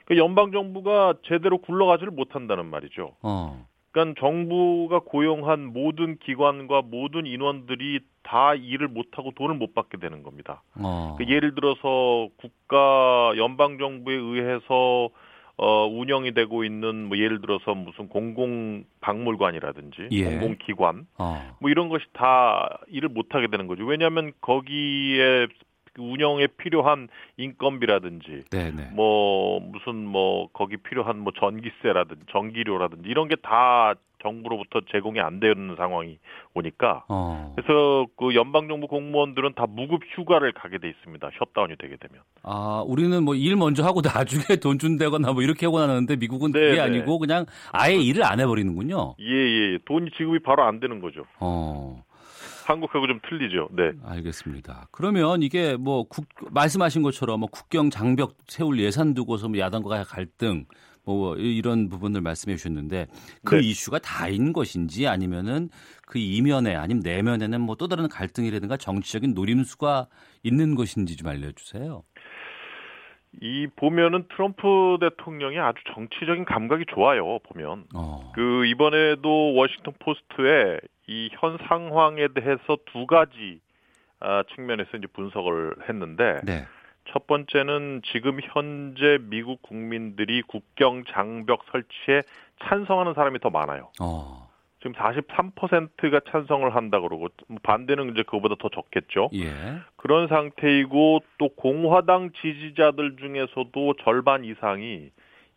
그 연방 정부가 제대로 굴러가지를 못한다는 말이죠. 어. 그러니까 정부가 고용한 모든 기관과 모든 인원들이 다 일을 못하고 돈을 못 받게 되는 겁니다. 어. 그 예를 들어서 국가 연방 정부에 의해서 어, 운영이 되고 있는 뭐 예를 들어서 무슨 공공 박물관이라든지 예. 공공 기관 어. 뭐 이런 것이 다 일을 못 하게 되는 거죠. 왜냐하면 거기에 그 운영에 필요한 인건비라든지 네, 네. 뭐 무슨 뭐 거기 필요한 뭐 전기세라든지 전기료라든지 이런 게 다 정부로부터 제공이 안 되는 상황이 오니까 어. 그래서 그 연방 정부 공무원들은 다 무급 휴가를 가게 돼 있습니다. 셧다운이 되게 되면. 아, 우리는 뭐 일 먼저 하고 나중에 돈 준다거나 뭐 이렇게 하고 나는데 미국은 네, 그게 네. 아니고 그냥 아예 일을 안 해버리는군요. 예, 예. 돈이 지급이 바로 안 되는 거죠. 어. 한국하고 좀 틀리죠. 네. 알겠습니다. 그러면 이게 뭐 국, 말씀하신 것처럼 뭐 국경 장벽 세울 예산 두고서 뭐 야당과 갈등 뭐 이런 부분을 말씀해 주셨는데 그 네. 이슈가 다인 것인지 아니면은 그 이면에 아니면 내면에는 뭐 또 다른 갈등이라든가 정치적인 노림수가 있는 것인지 좀 알려주세요. 이 보면은 트럼프 대통령이 아주 정치적인 감각이 좋아요. 보면 어. 그 이번에도 워싱턴 포스트에 이 현 상황에 대해서 두 가지 아, 측면에서 이제 분석을 했는데 네. 첫 번째는 지금 현재 미국 국민들이 국경 장벽 설치에 찬성하는 사람이 더 많아요. 어. 지금 43%가 찬성을 한다 그러고 뭐 반대는 이제 그거보다 더 적겠죠. 예. 그런 상태이고 또 공화당 지지자들 중에서도 절반 이상이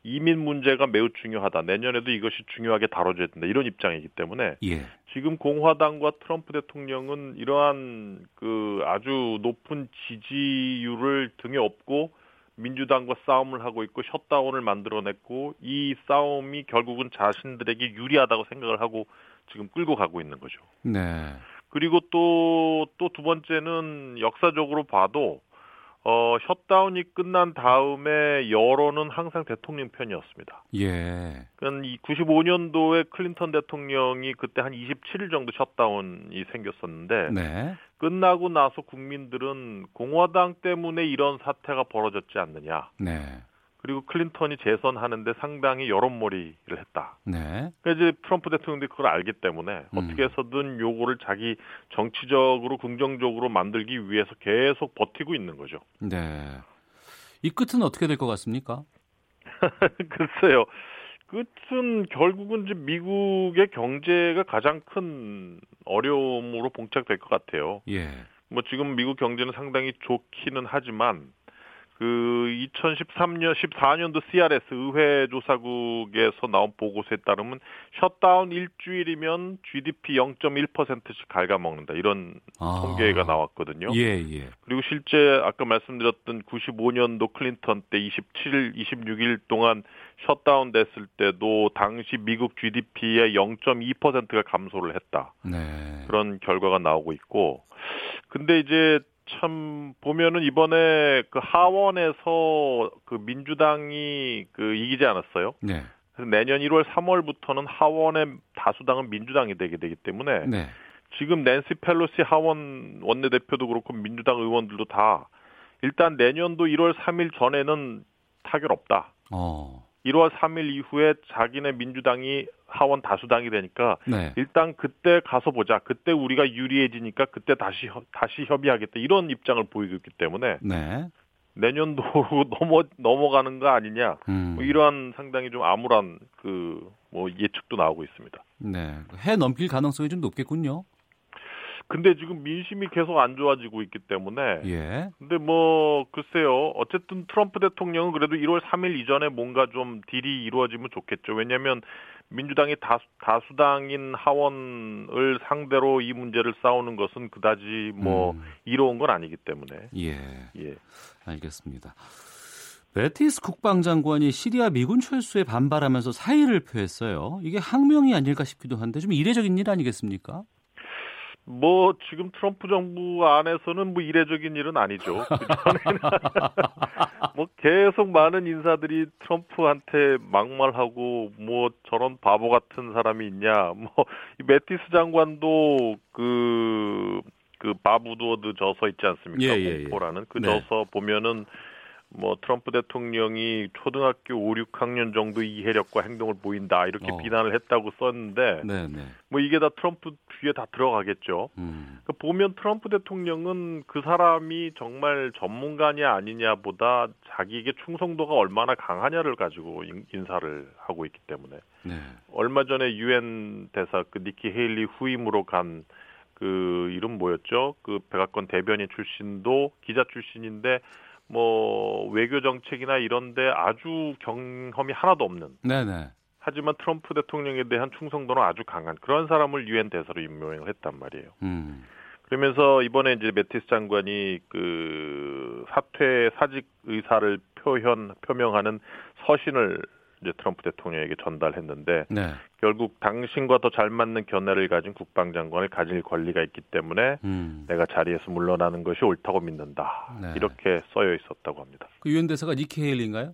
이민 문제가 매우 중요하다. 내년에도 이것이 중요하게 다뤄져야 된다. 이런 입장이기 때문에 예. 지금 공화당과 트럼프 대통령은 이러한 그 아주 높은 지지율을 등에 업고 민주당과 싸움을 하고 있고 셧다운을 만들어냈고 이 싸움이 결국은 자신들에게 유리하다고 생각을 하고 지금 끌고 가고 있는 거죠. 네. 그리고 또 또 두 번째는 역사적으로 봐도 어 셧다운이 끝난 다음에 여론은 항상 대통령 편이었습니다. 예. 그러니까 이 95년도에 클린턴 대통령이 그때 한 27일 정도 셧다운이 생겼었는데 네. 끝나고 나서 국민들은 공화당 때문에 이런 사태가 벌어졌지 않느냐. 네. 그리고 클린턴이 재선하는데 상당히 여론몰이를 했다. 네. 그러니까 이제 트럼프 대통령도 그걸 알기 때문에 음. 어떻게 해서든 요거를 자기 정치적으로 긍정적으로 만들기 위해서 계속 버티고 있는 거죠. 네. 이 끝은 어떻게 될 것 같습니까? 글쎄요. 끝은 결국은 이제 미국의 경제가 가장 큰 어려움으로 봉착될 것 같아요. 예. 뭐 지금 미국 경제는 상당히 좋기는 하지만 그 2013년 14년도 CRS 의회 조사국에서 나온 보고서에 따르면 셧다운 일주일이면 GDP 0.1%씩 갉아먹는다 이런 아. 통계가 나왔거든요. 예, 예. 그리고 실제 아까 말씀드렸던 95년도 클린턴 때 27일, 26일 동안 셧다운 됐을 때도 당시 미국 GDP의 0.2%가 감소를 했다. 네. 그런 결과가 나오고 있고 근데 이제 참 보면은 이번에 그 하원에서 그 민주당이 그 이기지 않았어요. 네. 그래서 내년 1월 3월부터는 하원의 다수당은 민주당이 되게 되기 때문에 네. 지금 낸시 펠로시 하원 원내대표도 그렇고 민주당 의원들도 다 일단 내년도 1월 3일 전에는 타결 없다. 어. 1월 3일 이후에 자기네 민주당이 하원 다수당이 되니까 네. 일단 그때 가서 보자. 그때 우리가 유리해지니까 그때 다시 협- 다시 협의하겠다. 이런 입장을 보이고 있기 때문에 네. 내년도로 넘어 넘어가는 거 아니냐 음. 뭐 이러한 상당히 좀 암울한 그 뭐 예측도 나오고 있습니다. 네. 해 넘길 가능성이 좀 높겠군요. 근데 지금 민심이 계속 안 좋아지고 있기 때문에 예. 근데 뭐 글쎄요. 어쨌든 트럼프 대통령은 그래도 1월 3일 이전에 뭔가 좀 딜이 이루어지면 좋겠죠. 왜냐하면 민주당이 다수, 다수당인 하원을 상대로 이 문제를 싸우는 것은 그다지 뭐 음. 이로운 건 아니기 때문에 예. 예. 알겠습니다. 매티스 국방장관이 시리아 미군 철수에 반발하면서 사의를 표했어요. 이게 항명이 아닐까 싶기도 한데 좀 이례적인 일 아니겠습니까? 뭐 지금 트럼프 정부 안에서는 뭐 이례적인 일은 아니죠. 뭐 계속 많은 인사들이 트럼프한테 막말하고 뭐 저런 바보 같은 사람이 있냐. 뭐이 매티스 장관도 그그 밥 우드워드 저서 있지 않습니까? 예, 예, 예. 공포라는 그 네. 저서 보면은 뭐 트럼프 대통령이 초등학교 5, 6학년 정도 이해력과 행동을 보인다 이렇게 어. 비난을 했다고 썼는데 네, 네. 뭐 이게 다 트럼프 뒤에 다 들어가겠죠. 음. 그 보면 트럼프 대통령은 그 사람이 정말 전문가냐 아니냐보다 자기에게 충성도가 얼마나 강하냐를 가지고 인- 인사를 하고 있기 때문에 네. 얼마 전에 유엔 대사 그 니키 헤일리 후임으로 간그 이름 뭐였죠? 그 백악관 대변인 출신도 기자 출신인데 뭐 외교 정책이나 이런데 아주 경험이 하나도 없는 네, 네. 하지만 트럼프 대통령에 대한 충성도는 아주 강한 그런 사람을 유엔 대사로 임명을 했단 말이에요. 음. 그러면서 이번에 이제 매티스 장관이 그 사퇴 사직 의사를 표현 표명하는 서신을 이제 트럼프 대통령에게 전달했는데 네. 결국 당신과 더 잘 맞는 견해를 가진 국방장관을 가질 권리가 있기 때문에 음. 내가 자리에서 물러나는 것이 옳다고 믿는다. 네. 이렇게 써여 있었다고 합니다. 그 유엔 대사가 니키 헤일리인가요?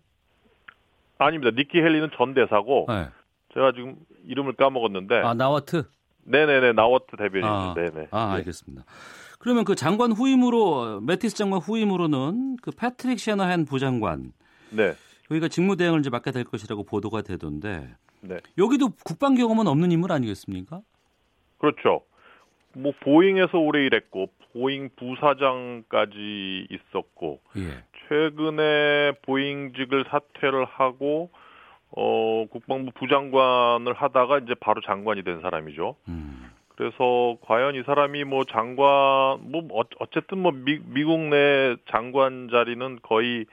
아닙니다. 니키 헤일리는 전 대사고 네. 제가 지금 이름을 까먹었는데 아, 나워트. 네네네 나워트 대변인 아, 네네 아, 예. 알겠습니다. 그러면 그 장관 후임으로 매티스 장관 후임으로는 그 패트릭 섀너핸 부장관 네. 여기가 직무 대행을 이제 맡게 될 것이라고 보도가 되던데 네. 여기도 국방 경험은 없는 인물 아니겠습니까? 그렇죠. 뭐 보잉에서 오래 일했고 보잉 부사장까지 있었고 예. 최근에 보잉직을 사퇴를 하고 어 국방부 부장관을 하다가 이제 바로 장관이 된 사람이죠. 음. 그래서 과연 이 사람이 뭐 장관 뭐 어- 어쨌든 뭐 미, 미국 내 장관 자리는 거의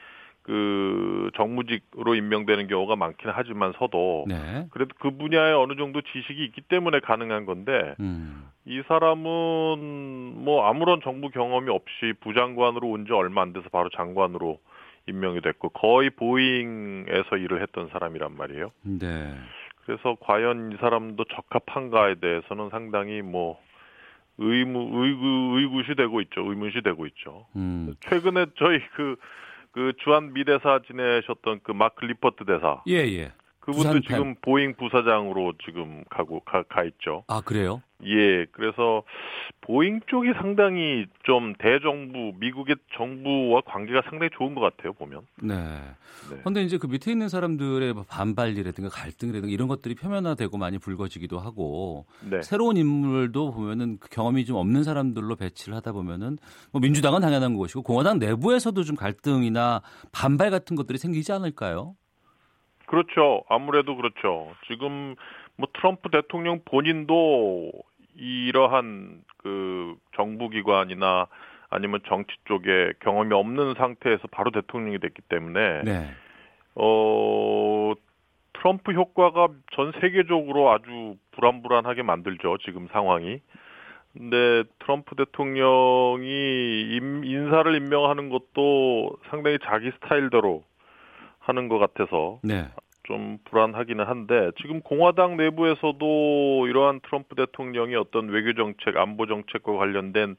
그 정무직으로 임명되는 경우가 많기는 하지만 서도 네. 그래도 그 분야에 어느 정도 지식이 있기 때문에 가능한 건데 음. 이 사람은 뭐 아무런 정부 경험이 없이 부장관으로 온 지 얼마 안 돼서 바로 장관으로 임명이 됐고 거의 보잉에서 일을 했던 사람이란 말이에요. 네. 그래서 과연 이 사람도 적합한가에 대해서는 상당히 뭐 의무 의구 의구시 되고 있죠. 의문시 되고 있죠. 음. 최근에 저희 그 그 주한 미대사 지내셨던 그 마크 리퍼트 대사 예, 예. 그분도 지금 보잉 부사장으로 지금 가고 가, 가 있죠. 아, 그래요? 예, 그래서 보잉 쪽이 상당히 좀 대정부 미국의 정부와 관계가 상당히 좋은 것 같아요 보면. 네. 네. 그런데 이제 그 밑에 있는 사람들의 뭐 반발이라든가 갈등이라든가 이런 것들이 표면화되고 많이 불거지기도 하고 네. 새로운 인물도 보면은 그 경험이 좀 없는 사람들로 배치를 하다 보면은 뭐 민주당은 당연한 것이고 공화당 내부에서도 좀 갈등이나 반발 같은 것들이 생기지 않을까요? 그렇죠. 아무래도 그렇죠. 지금 뭐 트럼프 대통령 본인도 이러한 그 정부 기관이나 아니면 정치 쪽에 경험이 없는 상태에서 바로 대통령이 됐기 때문에 네. 어 트럼프 효과가 전 세계적으로 아주 불안불안하게 만들죠. 지금 상황이. 근데 트럼프 대통령이 임- 인사를 임명하는 것도 상당히 자기 스타일대로 하는 것 같아서 네. 좀 불안하기는 한데 지금 공화당 내부에서도 이러한 트럼프 대통령이 어떤 외교 정책, 안보 정책과 관련된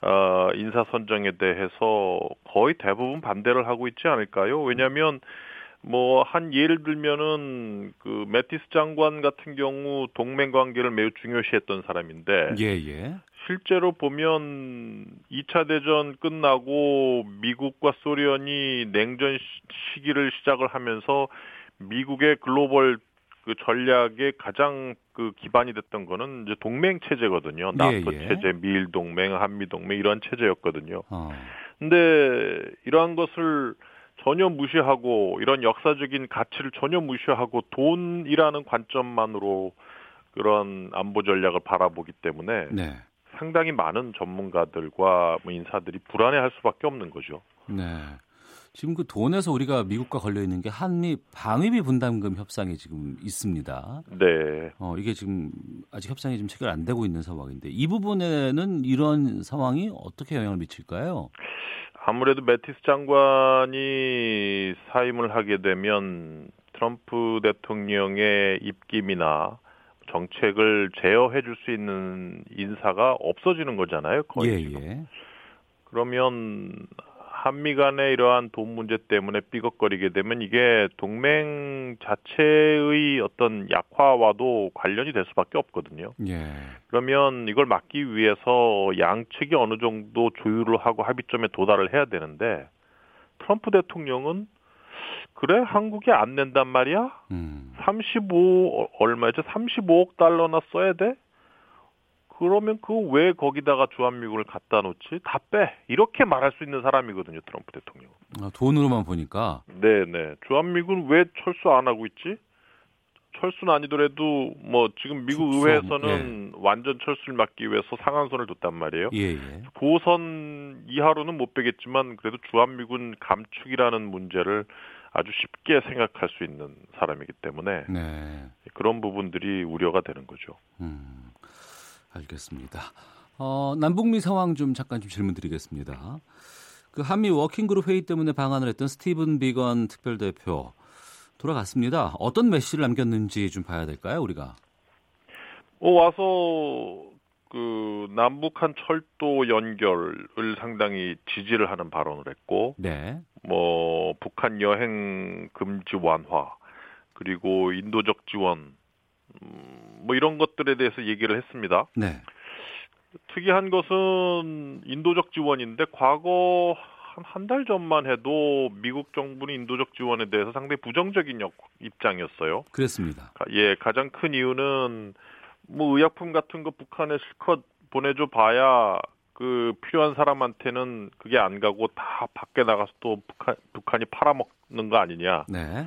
어, 인사 선정에 대해서 거의 대부분 반대를 하고 있지 않을까요? 왜냐하면 뭐 한 예를 들면은 그 매티스 장관 같은 경우 동맹 관계를 매우 중요시했던 사람인데 예, 예. 실제로 보면 2차 대전 끝나고 미국과 소련이 냉전 시- 시기를 시작을 하면서 미국의 글로벌 그 전략의 가장 그 기반이 됐던 거는 이제 동맹 체제거든요. 나토 예. 체제, 미일 동맹, 한미 동맹 이런 체제였거든요. 어. 근데 이러한 것을 전혀 무시하고 이런 역사적인 가치를 전혀 무시하고 돈이라는 관점만으로 그런 안보 전략을 바라보기 때문에 네. 상당히 많은 전문가들과 뭐 인사들이 불안해할 수밖에 없는 거죠. 네. 지금 그 돈에서 우리가 미국과 걸려 있는 게 한미 방위비 분담금 협상이 지금 있습니다. 네. 어, 이게 지금 아직 협상이 좀 체결 안 되고 있는 상황인데 이 부분에는 이런 상황이 어떻게 영향을 미칠까요? 아무래도 매티스 장관이 사임을 하게 되면 트럼프 대통령의 입김이나 정책을 제어해 줄 수 있는 인사가 없어지는 거잖아요. 거의 예, 지금. 예. 그러면 한미 간의 이러한 돈 문제 때문에 삐걱거리게 되면 이게 동맹 자체의 어떤 약화와도 관련이 될 수밖에 없거든요. 예. 그러면 이걸 막기 위해서 양측이 어느 정도 조율을 하고 합의점에 도달을 해야 되는데 트럼프 대통령은 그래 한국이 안 낸단 말이야? 음. 35 얼마죠? 35억 달러나 써야 돼? 그러면 그 왜 거기다가 주한미군을 갖다 놓지? 다 빼. 이렇게 말할 수 있는 사람이거든요, 트럼프 대통령. 아, 돈으로만 보니까 네, 네. 주한미군 왜 철수 안 하고 있지? 철수는 아니더라도 뭐 지금 미국 축소, 의회에서는 완전 철수를 막기 위해서 상한선을 뒀단 말이에요. 예, 예. 고선 이하로는 못 빼겠지만 그래도 주한미군 감축이라는 문제를 아주 쉽게 생각할 수 있는 사람이기 때문에 네. 그런 부분들이 우려가 되는 거죠. 음. 알겠습니다. 어, 남북미 상황 좀 잠깐 좀 질문 드리겠습니다. 그 한미 워킹그룹 회의 때문에 방한을 했던 스티븐 비건 특별대표 돌아갔습니다. 어떤 메시지를 남겼는지 좀 봐야 될까요, 우리가? 어, 와서 그 남북한 철도 연결을 상당히 지지를 하는 발언을 했고, 네. 뭐 북한 여행 금지 완화 그리고 인도적 지원 음, 뭐 이런 것들에 대해서 얘기를 했습니다. 네. 특이한 것은 인도적 지원인데 과거 한 한 달 전만 해도 미국 정부는 인도적 지원에 대해서 상당히 부정적인 역- 입장이었어요. 그랬습니다. 가- 예, 가장 큰 이유는 뭐 의약품 같은 거 북한에 실컷 보내줘 봐야 그 필요한 사람한테는 그게 안 가고 다 밖에 나가서 또 북한, 북한이 팔아먹는 거 아니냐. 네.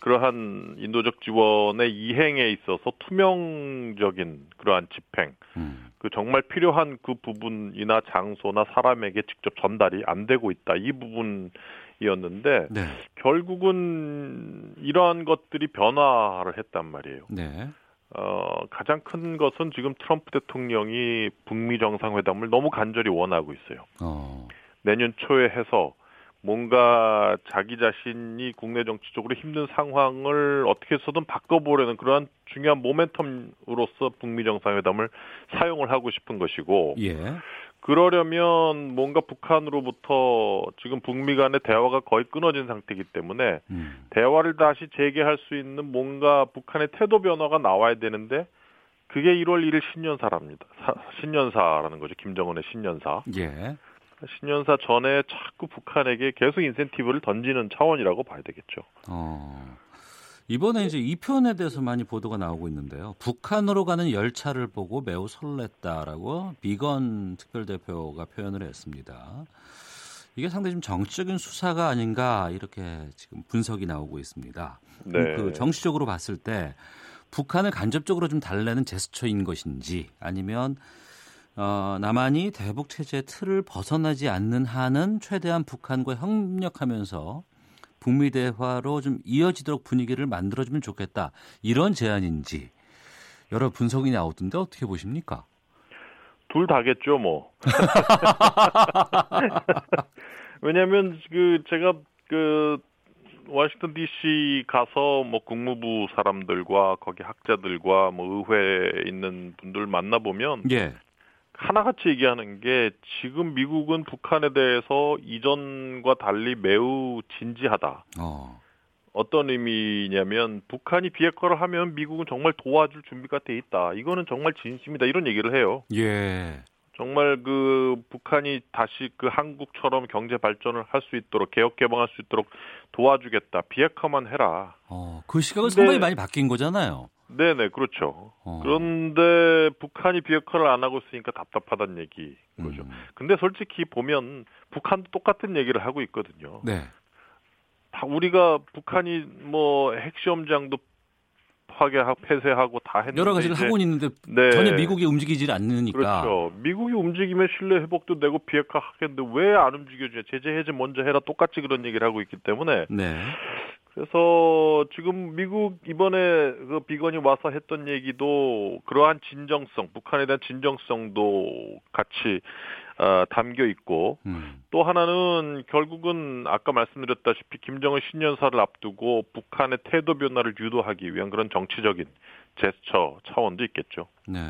그러한 인도적 지원의 이행에 있어서 투명적인 그러한 집행, 음. 그 정말 필요한 그 부분이나 장소나 사람에게 직접 전달이 안 되고 있다. 이 부분이었는데 네. 결국은 이러한 것들이 변화를 했단 말이에요. 네. 어, 가장 큰 것은 지금 트럼프 대통령이 북미 정상회담을 너무 간절히 원하고 있어요. 어. 내년 초에 해서 뭔가 자기 자신이 국내 정치적으로 힘든 상황을 어떻게 해서든 바꿔보려는 그러한 중요한 모멘텀으로서 북미 정상회담을 사용을 하고 싶은 것이고 예. 그러려면 뭔가 북한으로부터 지금 북미 간의 대화가 거의 끊어진 상태이기 때문에 음. 대화를 다시 재개할 수 있는 뭔가 북한의 태도 변화가 나와야 되는데 그게 1월 1일 신년사랍니다. 사- 신년사라는 거죠. 김정은의 신년사. 예. 신년사 전에 자꾸 북한에게 계속 인센티브를 던지는 차원이라고 봐야 되겠죠. 어. 이번에 이제 이 표현에 대해서 많이 보도가 나오고 있는데요. 북한으로 가는 열차를 보고 매우 설렜다라고 비건 특별대표가 표현을 했습니다. 이게 상당히 좀 정치적인 수사가 아닌가 이렇게 지금 분석이 나오고 있습니다. 네. 그 정치적으로 봤을 때 북한을 간접적으로 좀 달래는 제스처인 것인지 아니면 어, 남한이 대북 체제 틀을 벗어나지 않는 한은 최대한 북한과 협력하면서 북미 대화로 좀 이어지도록 분위기를 만들어주면 좋겠다 이런 제안인지 여러 분석이 나오던데 어떻게 보십니까? 둘 다겠죠, 뭐. 왜냐하면 그 제가 그 워싱턴 D.C. 가서 뭐 국무부 사람들과 거기 학자들과 뭐 의회에 있는 분들 만나 보면 예. 하나같이 얘기하는 게 지금 미국은 북한에 대해서 이전과 달리 매우 진지하다. 어. 어떤 의미냐면 북한이 비핵화를 하면 미국은 정말 도와줄 준비가 돼 있다. 이거는 정말 진심이다. 이런 얘기를 해요. 예. 정말 그 북한이 다시 그 한국처럼 경제 발전을 할 수 있도록 개혁 개방할 수 있도록 도와주겠다. 비핵화만 해라. 어, 그 시각은 근데- 상당히 많이 바뀐 거잖아요. 네네 그렇죠. 어. 그런데 북한이 비핵화를 안 하고 있으니까 답답하다는 얘기 거죠. 음. 근데 솔직히 보면 북한도 똑같은 얘기를 하고 있거든요. 네. 다 우리가 북한이 뭐 핵시험장도 파괴하고 폐쇄하고 다 했는데 여러 가지를 이제 하고 있는데 네. 전혀 미국이 움직이질 않으니까. 그렇죠. 미국이 움직이면 신뢰 회복도 되고 비핵화 하겠는데 왜 안 움직여줘요? 제재 해제 먼저 해라 똑같이 그런 얘기를 하고 있기 때문에 네. 그래서 지금 미국 이번에 그 비건이 와서 했던 얘기도 그러한 진정성, 북한에 대한 진정성도 같이 어, 담겨 있고 음. 또 하나는 결국은 아까 말씀드렸다시피 김정은 신년사를 앞두고 북한의 태도 변화를 유도하기 위한 그런 정치적인 제스처 차원도 있겠죠. 네.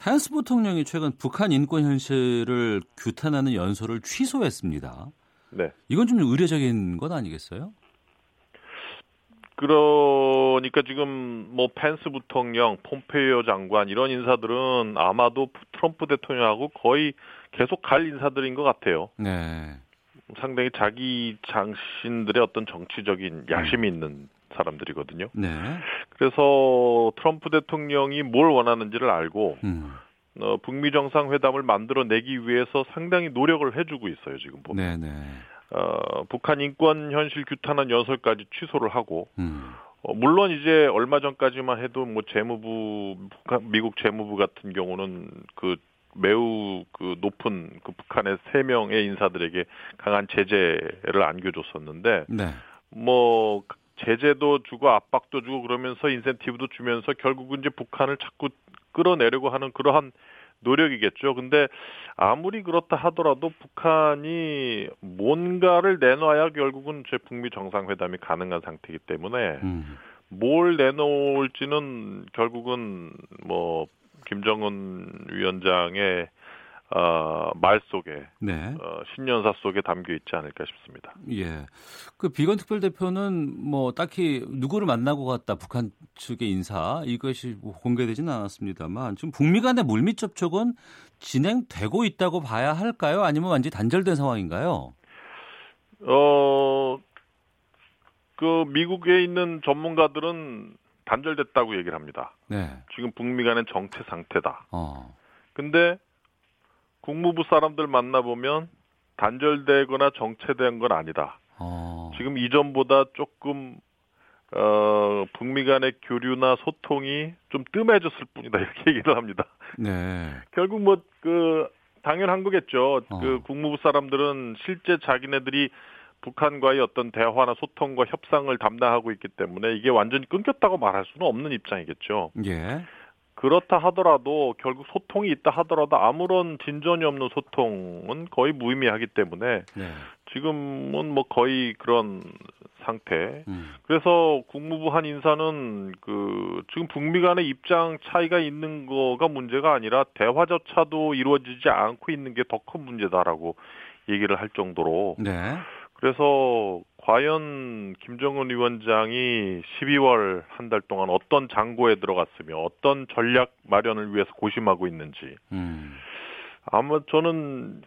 펜스 부통령이 최근 북한 인권 현실을 규탄하는 연설을 취소했습니다. 네. 이건 좀 의례적인 건 아니겠어요? 그러니까 지금 뭐 펜스 부통령, 폼페이오 장관 이런 인사들은 아마도 트럼프 대통령하고 거의 계속 갈 인사들인 것 같아요. 네. 상당히 자기 자신들의 어떤 정치적인 야심이 있는 사람들이거든요. 네. 그래서 트럼프 대통령이 뭘 원하는지를 알고 음. 어, 북미 정상회담을 만들어내기 위해서 상당히 노력을 해주고 있어요. 지금 보면. 네, 네. 어, 북한 인권 현실 규탄한 연설까지 취소를 하고 음. 어, 물론 이제 얼마 전까지만 해도 뭐 재무부 북한, 미국 재무부 같은 경우는 그 매우 그 높은 그 북한의 세 명의 인사들에게 강한 제재를 안겨줬었는데 네. 뭐 제재도 주고 압박도 주고 그러면서 인센티브도 주면서 결국은 이제 북한을 자꾸 끌어내려고 하는 그러한 노력이겠죠. 근데 아무리 그렇다 하더라도 북한이 뭔가를 내놔야 결국은 제 북미 정상회담이 가능한 상태이기 때문에 음. 뭘 내놓을지는 결국은 뭐 김정은 위원장의 어, 말 속에 네. 어, 신년사 속에 담겨 있지 않을까 싶습니다. 예. 그 비건 특별 대표는 뭐 딱히 누구를 만나고 갔다 북한 측의 인사 이것이 뭐 공개되지는 않았습니다만 지금 북미 간의 물밑 접촉은 진행되고 있다고 봐야 할까요? 아니면 완전히 단절된 상황인가요? 어, 그 미국에 있는 전문가들은 단절됐다고 얘기를 합니다. 네. 지금 북미 간의 정체 상태다. 어. 근데 국무부 사람들 만나보면 단절되거나 정체된 건 아니다. 어. 지금 이전보다 조금 어, 북미 간의 교류나 소통이 좀 뜸해졌을 뿐이다 이렇게 얘기를 합니다. 네. 결국 뭐 그 당연한 거겠죠. 어. 그 국무부 사람들은 실제 자기네들이 북한과의 어떤 대화나 소통과 협상을 담당하고 있기 때문에 이게 완전히 끊겼다고 말할 수는 없는 입장이겠죠. 예. 그렇다 하더라도 결국 소통이 있다 하더라도 아무런 진전이 없는 소통은 거의 무의미하기 때문에 네. 지금은 뭐 거의 그런 상태. 음. 그래서 국무부 한 인사는 그 지금 북미 간의 입장 차이가 있는 거가 문제가 아니라 대화조차도 이루어지지 않고 있는 게 더 큰 문제다라고 얘기를 할 정도로 네. 그래서 과연 김정은 위원장이 12월 한 달 동안 어떤 장고에 들어갔으며 어떤 전략 마련을 위해서 고심하고 있는지 음. 아마 저는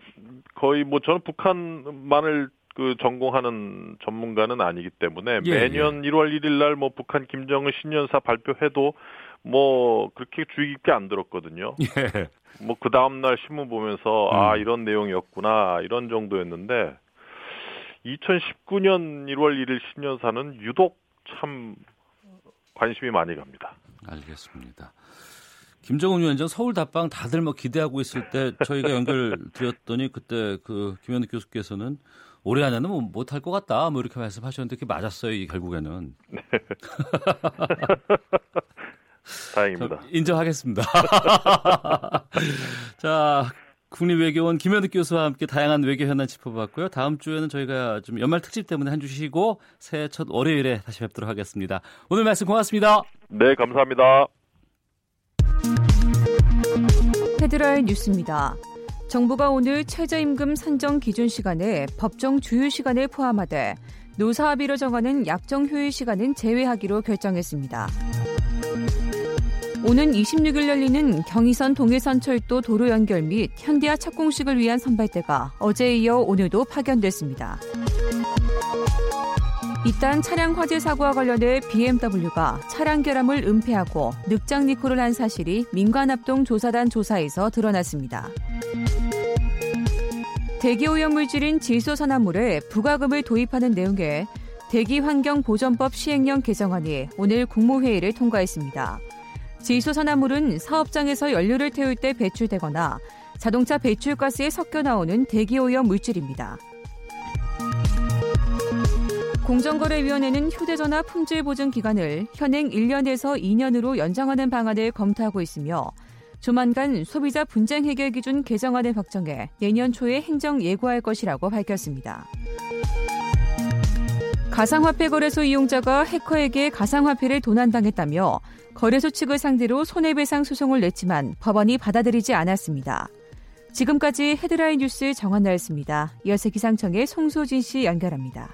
거의 뭐 저는 북한만을 그 전공하는 전문가는 아니기 때문에 예, 매년 1월 1일 날 뭐 북한 김정은 신년사 발표해도 뭐 그렇게 주의 깊게 안 들었거든요. 예. 뭐그 다음 날 신문 보면서 음. 아 이런 내용이었구나 이런 정도였는데 2019년 1월 1일 신년사는 유독 참 관심이 많이 갑니다. 알겠습니다. 김정은 위원장 서울 답방 다들 뭐 기대하고 있을 때 저희가 연결 드렸더니 그때 그 김현욱 교수께서는 올해 안에는 뭐 못할 것 같다 뭐 이렇게 말씀하셨는데 그게 맞았어요 이 결국에는 다행입니다. 저 인정하겠습니다. 자 국립외교원 김현욱 교수와 함께 다양한 외교 현안 짚어봤고요. 다음 주에는 저희가 좀 연말 특집 때문에 한 주 쉬고 새해 첫 월요일에 다시 뵙도록 하겠습니다. 오늘 말씀 고맙습니다. 네, 감사합니다. 헤드라인 뉴스입니다. 정부가 오늘 최저임금 산정 기준 시간에 법정 주유 시간을 포함하되 노사합의로 정하는 약정 휴일 시간은 제외하기로 결정했습니다. 오는 26일 열리는 경의선 동해선 철도 도로 연결 및 현대화 착공식을 위한 선발대가 어제에 이어 오늘도 파견됐습니다. 이딴 차량 화재 사고와 관련해 BMW가 차량 결함을 은폐하고 늑장 니콜을 한 사실이 민관합동 조사단 조사에서 드러났습니다. 대기 오염 물질인 질소산화물에 부가금을 도입하는 내용의 대기환경보전법 시행령 개정안이 오늘 국무회의를 통과했습니다. 질소산화물은 사업장에서 연료를 태울 때 배출되거나 자동차 배출가스에 섞여 나오는 대기오염 물질입니다. 공정거래위원회는 휴대전화 품질 보증 기간을 현행 1년에서 2년으로 연장하는 방안을 검토하고 있으며 조만간 소비자 분쟁 해결 기준 개정안을 확정해 내년 초에 행정 예고할 것이라고 밝혔습니다. 가상화폐 거래소 이용자가 해커에게 가상화폐를 도난당했다며 거래소 측을 상대로 손해배상 소송을 냈지만 법원이 받아들이지 않았습니다. 지금까지 헤드라인 뉴스 정한나였습니다. 이어서 기상청의 송소진 씨 연결합니다.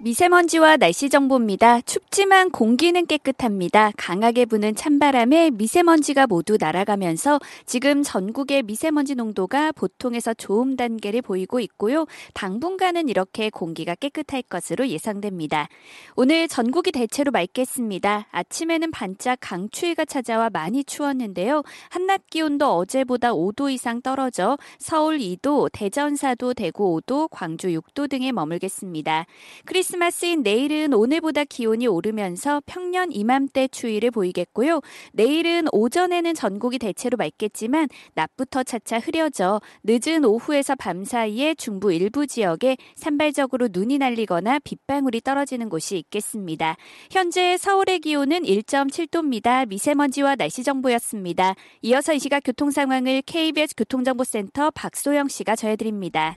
미세먼지와 날씨 정보입니다. 춥지만 공기는 깨끗합니다. 강하게 부는 찬바람에 미세먼지가 모두 날아가면서 지금 전국의 미세먼지 농도가 보통에서 좋음 단계를 보이고 있고요. 당분간은 이렇게 공기가 깨끗할 것으로 예상됩니다. 오늘 전국이 대체로 맑겠습니다. 아침에는 반짝 강추위가 찾아와 많이 추웠는데요. 한낮 기온도 어제보다 5도 이상 떨어져 서울 2도, 대전 4도, 대구 5도, 광주 6도 등에 머물겠습니다. 크리스 크리스마스인 내일은 오늘보다 기온이 오르면서 평년 이맘때 추위를 보이겠고요. 내일은 오전에는 전국이 대체로 맑겠지만 낮부터 차차 흐려져 늦은 오후에서 밤 사이에 중부 일부 지역에 산발적으로 눈이 날리거나 빗방울이 떨어지는 곳이 있겠습니다. 현재 서울의 기온은 1.7도입니다. 미세먼지와 날씨 정보였습니다. 이어서 이 시각 교통 상황을 KBS 교통정보센터 박소영 씨가 전해드립니다.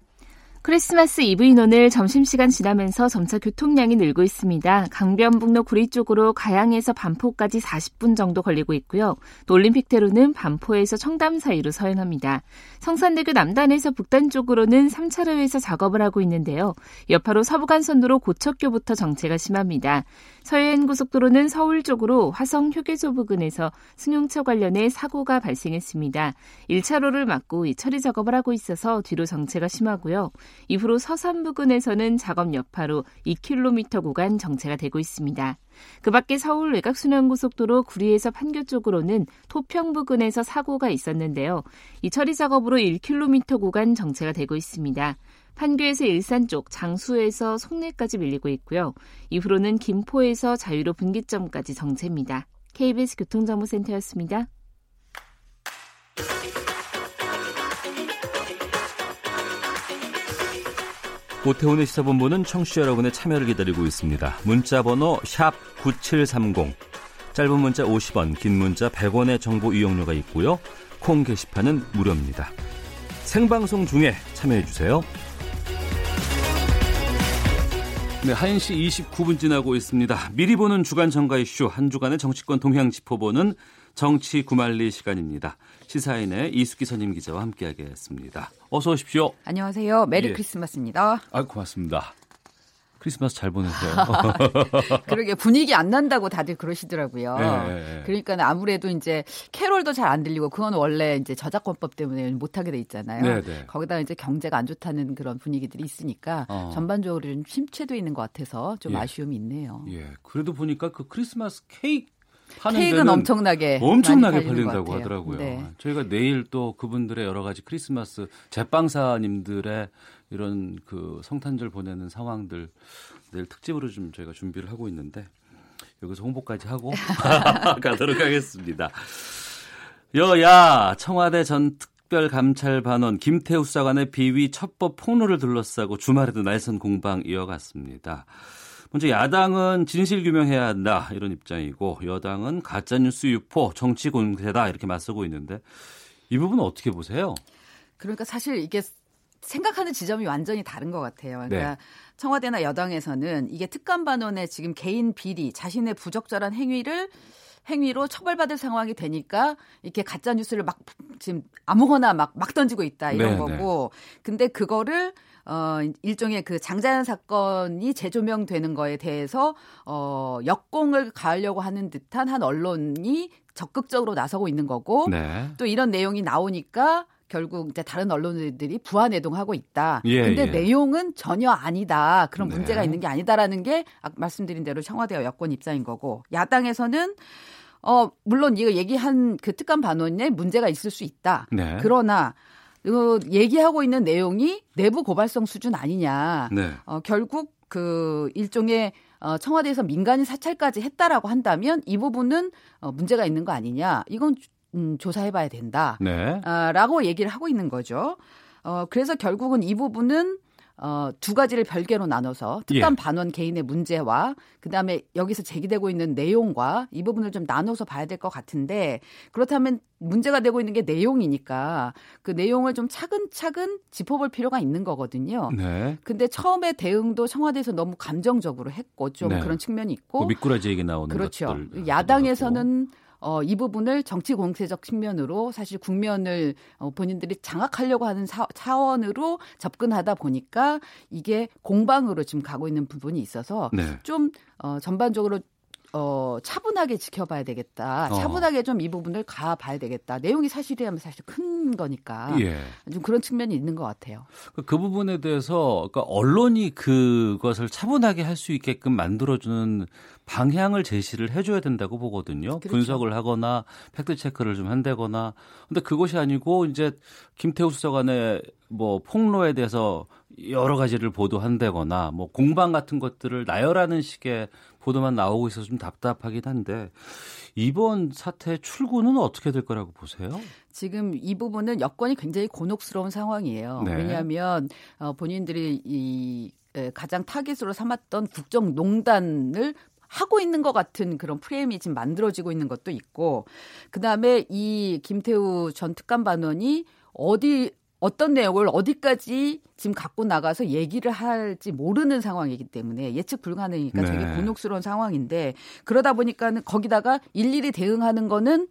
크리스마스 이브 인원을 점심시간 지나면서 점차 교통량이 늘고 있습니다. 강변북로 구리 쪽으로 가양에서 반포까지 40분 정도 걸리고 있고요. 또 올림픽대로는 반포에서 청담 사이로 서행합니다. 성산대교 남단에서 북단 쪽으로는 3차로에서 작업을 하고 있는데요. 여파로 서부간선도로 고척교부터 정체가 심합니다. 서해안 고속도로는 서울 쪽으로 화성 휴게소 부근에서 승용차 관련해 사고가 발생했습니다. 1차로를 막고 처리 작업을 하고 있어서 뒤로 정체가 심하고요. 이후로 서산 부근에서는 작업 여파로 2km 구간 정체가 되고 있습니다. 그 밖에 서울 외곽순환고속도로 구리에서 판교 쪽으로는 토평 부근에서 사고가 있었는데요. 이 처리 작업으로 1km 구간 정체가 되고 있습니다. 판교에서 일산 쪽, 장수에서 송내까지 밀리고 있고요. 이후로는 김포에서 자유로 분기점까지 정체입니다. KBS 교통정보센터였습니다. 오태훈의 시사본부는 청취자 여러분의 참여를 기다리고 있습니다. 문자 번호 9730. 짧은 문자 50원, 긴 문자 100원의 정보 이용료가 있고요. 콩 게시판은 무료입니다. 생방송 중에 참여해 주세요. 네, 1시 29분 지나고 있습니다. 미리 보는 주간 정가 이슈 한 주간의 정치권 동향 짚어보는 정치 구말리 시간입니다. 시사인의 이수기 선임 기자와 함께하겠습니다. 어서 오십시오. 안녕하세요. 메리 예. 크리스마스입니다. 아, 고맙습니다. 크리스마스 잘 보내세요. 그러게 분위기 안 난다고 다들 그러시더라고요. 네. 그러니까 아무래도 이제 캐롤도 잘 안 들리고 그건 원래 이제 저작권법 때문에 못 하게 돼 있잖아요. 네, 네. 거기다 이제 경제가 안 좋다는 그런 분위기들이 있으니까 어. 전반적으로 좀 침체돼 있는 것 같아서 좀 예. 아쉬움이 있네요. 예. 그래도 보니까 그 크리스마스 케이크 케이크는 엄청나게 엄청나게 팔린다고 하더라고요. 네. 저희가 내일 또 그분들의 여러 가지 크리스마스 제빵사님들의 이런 그 성탄절 보내는 상황들 내일 특집으로 좀 저희가 준비를 하고 있는데 여기서 홍보까지 하고 가도록 하겠습니다. 여야 청와대 전 특별감찰반원 김태우 수사관의 비위 첩법 폭로를 둘러싸고 주말에도 날선 공방 이어갔습니다. 먼저 야당은 진실 규명해야 한다 이런 입장이고 여당은 가짜 뉴스 유포 정치 공세다 이렇게 맞서고 있는데 이 부분은 어떻게 보세요? 그러니까 사실 이게 생각하는 지점이 완전히 다른 것 같아요. 그러니까 네. 청와대나 여당에서는 이게 특감 반원의 지금 개인 비리, 자신의 부적절한 행위를 행위로 처벌받을 상황이 되니까 이렇게 가짜 뉴스를 막 지금 아무거나 막 막 던지고 있다 이런 네, 거고. 네. 근데 그거를 어 일종의 그 장자연 사건이 재조명되는 거에 대해서 어 역공을 가하려고 하는 듯한 한 언론이 적극적으로 나서고 있는 거고 네. 또 이런 내용이 나오니까 결국 이제 다른 언론들이 부안해동하고 있다. 예, 근데 예. 내용은 전혀 아니다. 그런 네. 문제가 있는 게 아니다라는 게 아까 말씀드린 대로 청와대와 여권 입장인 거고 야당에서는 어 물론 이거 얘기한 그 특감 반원에 문제가 있을 수 있다. 네. 그러나 어, 얘기하고 있는 내용이 내부 고발성 수준 아니냐. 네. 어, 결국 그 일종의 어, 청와대에서 민간인 사찰까지 했다라고 한다면 이 부분은 어, 문제가 있는 거 아니냐. 이건 음, 조사해봐야 된다. 네. 아, 라고 얘기를 하고 있는 거죠. 어, 그래서 결국은 이 부분은 어, 두 가지를 별개로 나눠서 특감 예. 반원 개인의 문제와 그다음에 여기서 제기되고 있는 내용과 이 부분을 좀 나눠서 봐야 될 것 같은데 그렇다면 문제가 되고 있는 게 내용이니까 그 내용을 좀 차근차근 짚어볼 필요가 있는 거거든요. 네. 근데 처음에 대응도 청와대에서 너무 감정적으로 했고 좀 네. 그런 측면이 있고 뭐 미꾸라지 얘기 나오는 그렇죠. 것들. 야당에서는 어, 이 부분을 정치 공세적 측면으로 사실 국면을 어, 본인들이 장악하려고 하는 사, 차원으로 접근하다 보니까 이게 공방으로 지금 가고 있는 부분이 있어서 네. 좀 어, 전반적으로 어, 차분하게 지켜봐야 되겠다. 어. 차분하게 좀 이 부분을 가봐야 되겠다. 내용이 사실이라면 사실 큰 거니까 예. 좀 그런 측면이 있는 것 같아요. 그- 그 부분에 대해서 그러니까 언론이 그것을 차분하게 할 수 있게끔 만들어주는 방향을 제시를 해줘야 된다고 보거든요. 그렇죠. 분석을 하거나 팩트 체크를 좀 한다거나. 근데 그것이 아니고 이제 김태우 수사관의 뭐 폭로에 대해서 여러 가지를 보도한다거나 뭐 공방 같은 것들을 나열하는 식의 보도만 나오고 있어서 좀 답답하긴 한데 이번 사태 출구는 어떻게 될 거라고 보세요? 지금 이 부분은 여건이 굉장히 곤혹스러운 상황이에요. 네. 왜냐하면 어, 본인들이 이 에, 가장 타깃으로 삼았던 국정농단을 하고 있는 것 같은 그런 프레임이 지금 만들어지고 있는 것도 있고, 그 다음에 이 김태우 전 특감반원이 어디 어떤 내용을 어디까지 지금 갖고 나가서 얘기를 할지 모르는 상황이기 때문에 예측 불가능이니까 네. 되게 곤혹스러운 상황인데 그러다 보니까는 거기다가 일일이 대응하는 거는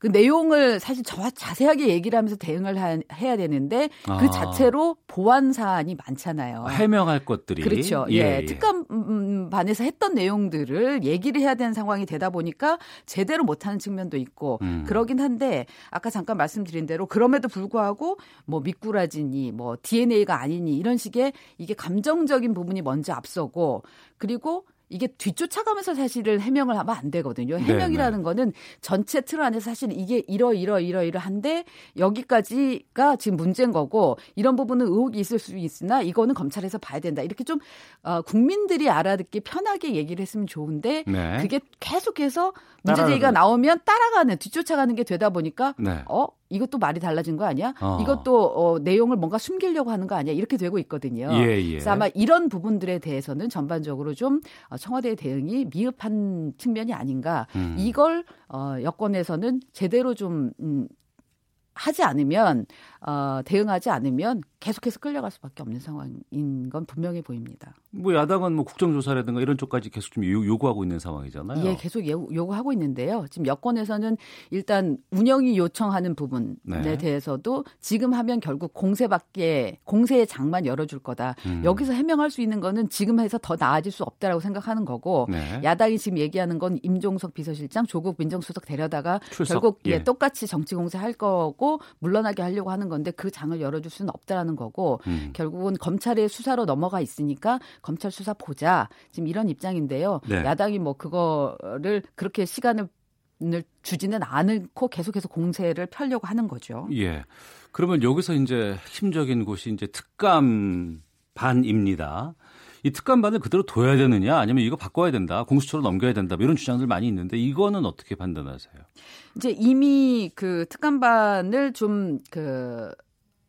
그 내용을 사실 저와 자세하게 얘기를 하면서 대응을 하- 해야 되는데 그 아. 자체로 보완 사안이 많잖아요. 해명할 것들이 그렇죠. 예, 특감 음, 반에서 했던 내용들을 얘기를 해야 되는 상황이 되다 보니까 제대로 못하는 측면도 있고 음. 그러긴 한데 아까 잠깐 말씀드린 대로 그럼에도 불구하고 뭐 미꾸라지니 뭐 DNA가 아니니 이런 식의 이게 감정적인 부분이 먼저 앞서고 그리고 이게 뒤쫓아가면서 사실을 해명을 하면 안 되거든요. 네, 해명이라는 거는 전체 틀 안에서 사실 이게 이러 이러 이러 이러한데 여기까지가 지금 문제인 거고 이런 부분은 의혹이 있을 수 있으나 이거는 검찰에서 봐야 된다. 이렇게 좀 어, 국민들이 알아듣기 편하게 얘기를 했으면 좋은데 네. 그게 계속해서 문제 따라가는- 제기가 나오면 따라가는 뒤쫓아가는 게 되다 보니까 네. 어 이것도 말이 달라진 거 아니야? 어. 이것도 어, 내용을 뭔가 숨기려고 하는 거 아니야? 이렇게 되고 있거든요. 예, 예. 그래서 아마 이런 부분들에 대해서는 전반적으로 좀 어, 청와대의 대응이 미흡한 측면이 아닌가. 음. 이걸 어, 여권에서는 제대로 좀 음, 하지 않으면 어, 대응하지 않으면 계속해서 끌려갈 수밖에 없는 상황인 건 분명해 보입니다. 뭐 야당은 뭐 국정조사라든가 이런 쪽까지 계속 좀 요- 요구하고 있는 상황이잖아요. 예, 계속 요- 요구하고 있는데요. 지금 여권에서는 일단 운영이 요청하는 부분에 네. 대해서도 지금 하면 결국 공세밖에 공세의 장만 열어줄 거다. 음. 여기서 해명할 수 있는 거는 지금 해서 더 나아질 수 없다라고 생각하는 거고 네. 야당이 지금 얘기하는 건 임종석 비서실장, 조국 민정수석 데려다가 출석, 결국 예, 예. 똑같이 정치 공세할 거고 물러나게 하려고 하는 건데 그 장을 열어줄 수는 없다라는 거고 음. 결국은 검찰의 수사로 넘어가 있으니까 검찰 수사 보자 지금 이런 입장인데요. 네. 야당이 뭐 그거를 그렇게 시간을 주지는 않고 계속해서 공세를 펴려고 하는 거죠. 예. 그러면 여기서 이제 핵심적인 곳이 이제 특감 반입니다. 이 특감반을 그대로 둬야 되느냐 아니면 이거 바꿔야 된다 공수처로 넘겨야 된다 뭐 이런 주장들 많이 있는데 이거는 어떻게 판단하세요? 이제 이미 그 특감반을 좀그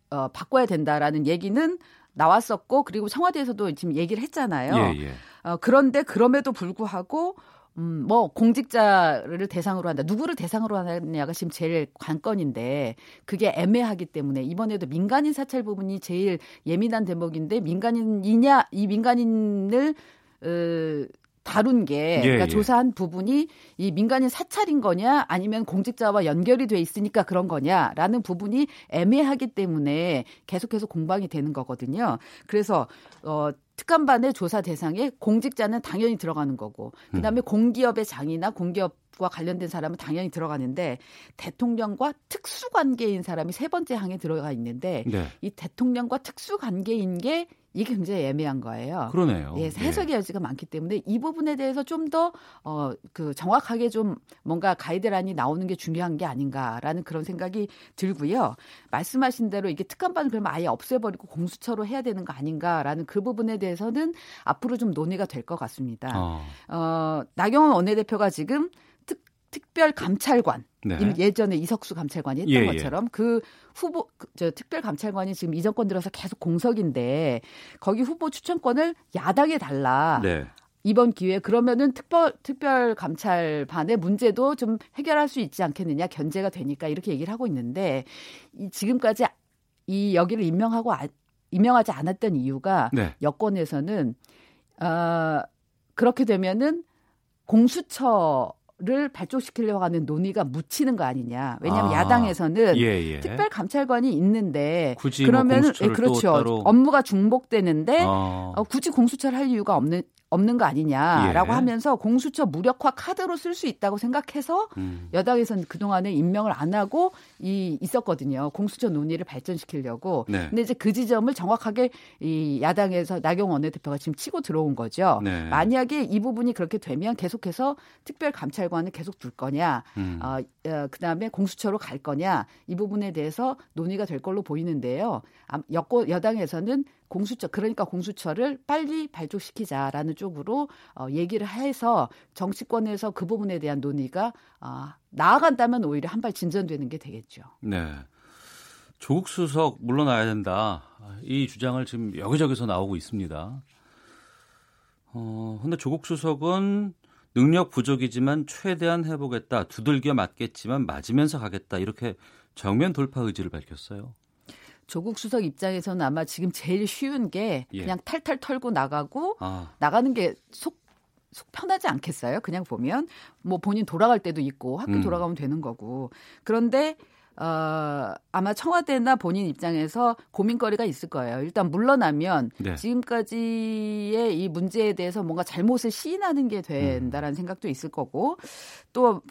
어, 바꿔야 된다라는 얘기는 나왔었고 그리고 청와대에서도 지금 얘기를 했잖아요. 예, 예. 어, 그런데 그럼에도 불구하고 음, 뭐 공직자를 대상으로 한다. 누구를 대상으로 하느냐가 지금 제일 관건인데 그게 애매하기 때문에 이번에도 민간인 사찰 부분이 제일 예민한 대목인데 민간인이냐 이 민간인을 어, 다룬 게 예, 그러니까 예. 조사한 부분이 이 민간인 사찰인 거냐 아니면 공직자와 연결이 돼 있으니까 그런 거냐라는 부분이 애매하기 때문에 계속해서 공방이 되는 거거든요. 그래서 어 특감반의 조사 대상에 공직자는 당연히 들어가는 거고 그다음에 공기업의 장이나 공기업 과 관련된 사람은 당연히 들어가는데 대통령과 특수 관계인 사람이 세 번째 항에 들어가 있는데 네. 이 대통령과 특수 관계인 게 이게 굉장히 애매한 거예요. 그러네요. 예, 해석의 여지가 많기 때문에 이 부분에 대해서 좀 더 어, 그 정확하게 좀 뭔가 가이드라인이 나오는 게 중요한 게 아닌가라는 그런 생각이 들고요. 말씀하신 대로 이게 특감반을 그러면 아예 없애버리고 공수처로 해야 되는 거 아닌가라는 그 부분에 대해서는 앞으로 좀 논의가 될 것 같습니다. 어. 어, 나경원 원내대표가 지금 특, 특별 감찰관 네. 예전에 이석수 감찰관이 했던 예, 예. 것처럼 그 후보 그, 저 특별 감찰관이 지금 이 정권 들어서 계속 공석인데 거기 후보 추천권을 야당에 달라. 네. 이번 기회에 그러면은 특별 특별 감찰반의 문제도 좀 해결할 수 있지 않겠느냐 견제가 되니까 이렇게 얘기를 하고 있는데 이 지금까지 이 여기를 임명하고 아, 임명하지 않았던 이유가 네. 여권에서는 어, 그렇게 되면은 공수처 를 발족시키려고 하는 논의가 묻히는 거 아니냐. 왜냐하면 아, 야당에서는 예, 예. 특별 감찰관이 있는데 굳이 뭐 그러면 은 공수처를 또 그렇죠. 업무가 중복되는데 어. 어, 굳이 공수처를 할 이유가 없는 없는 거 아니냐라고 예. 하면서 공수처 무력화 카드로 쓸 수 있다고 생각해서 음. 여당에서는 그동안에 임명을 안 하고 이 있었거든요. 공수처 논의를 발전시키려고. 네. 근데 이제 그 지점을 정확하게 이 야당에서 나경원 원내대표가 지금 치고 들어온 거죠. 네. 만약에 이 부분이 그렇게 되면 계속해서 특별 감찰관을 계속 둘 거냐, 음. 어, 어, 그다음에 공수처로 갈 거냐 이 부분에 대해서 논의가 될 걸로 보이는데요. 암- 여권 여당에서는 공수처 그러니까 공수처를 빨리 발족시키자라는 쪽으로 어, 얘기를 해서 정치권에서 그 부분에 대한 논의가 아, 나아간다면 오히려 한 발 진전되는 게 되겠죠. 네. 조국 수석 물러나야 된다. 이 주장을 지금 여기저기서 나오고 있습니다. 어, 근데 조국 수석은 능력 부족이지만 최대한 해보겠다. 두들겨 맞겠지만 맞으면서 가겠다. 이렇게 정면 돌파 의지를 밝혔어요. 조국 수석 입장에서는 아마 지금 제일 쉬운 게 예. 그냥 탈탈 털고 나가고 아, 나가는 게속 속 편하지 않겠어요? 그냥 보면 뭐 본인 돌아갈 때도 있고 학교 음. 돌아가면 되는 거고 그런데 어, 아마 청와대나 본인 입장에서 고민거리가 있을 거예요. 일단 물러나면 네. 지금까지의 이 문제에 대해서 뭔가 잘못을 시인하는 게 된다라는 생각도 있을 거고 또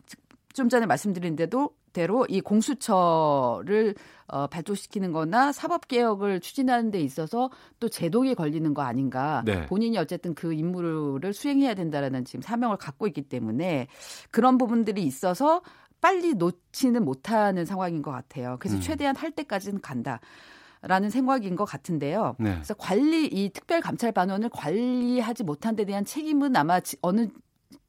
좀 전에 말씀드린 대로 대로 이 공수처를 어, 발족시키는 거나 사법 개혁을 추진하는 데 있어서 또 제동이 걸리는 거 아닌가. 네. 본인이 어쨌든 그 임무를 수행해야 된다라는 지금 사명을 갖고 있기 때문에 그런 부분들이 있어서 빨리 놓지는 못하는 상황인 것 같아요. 그래서 음. 최대한 할 때까지는 간다. 라는 생각인 것 같은데요. 네. 그래서 관리 이 특별 감찰 반원을 관리하지 못한 데 대한 책임은 아마 지- 어느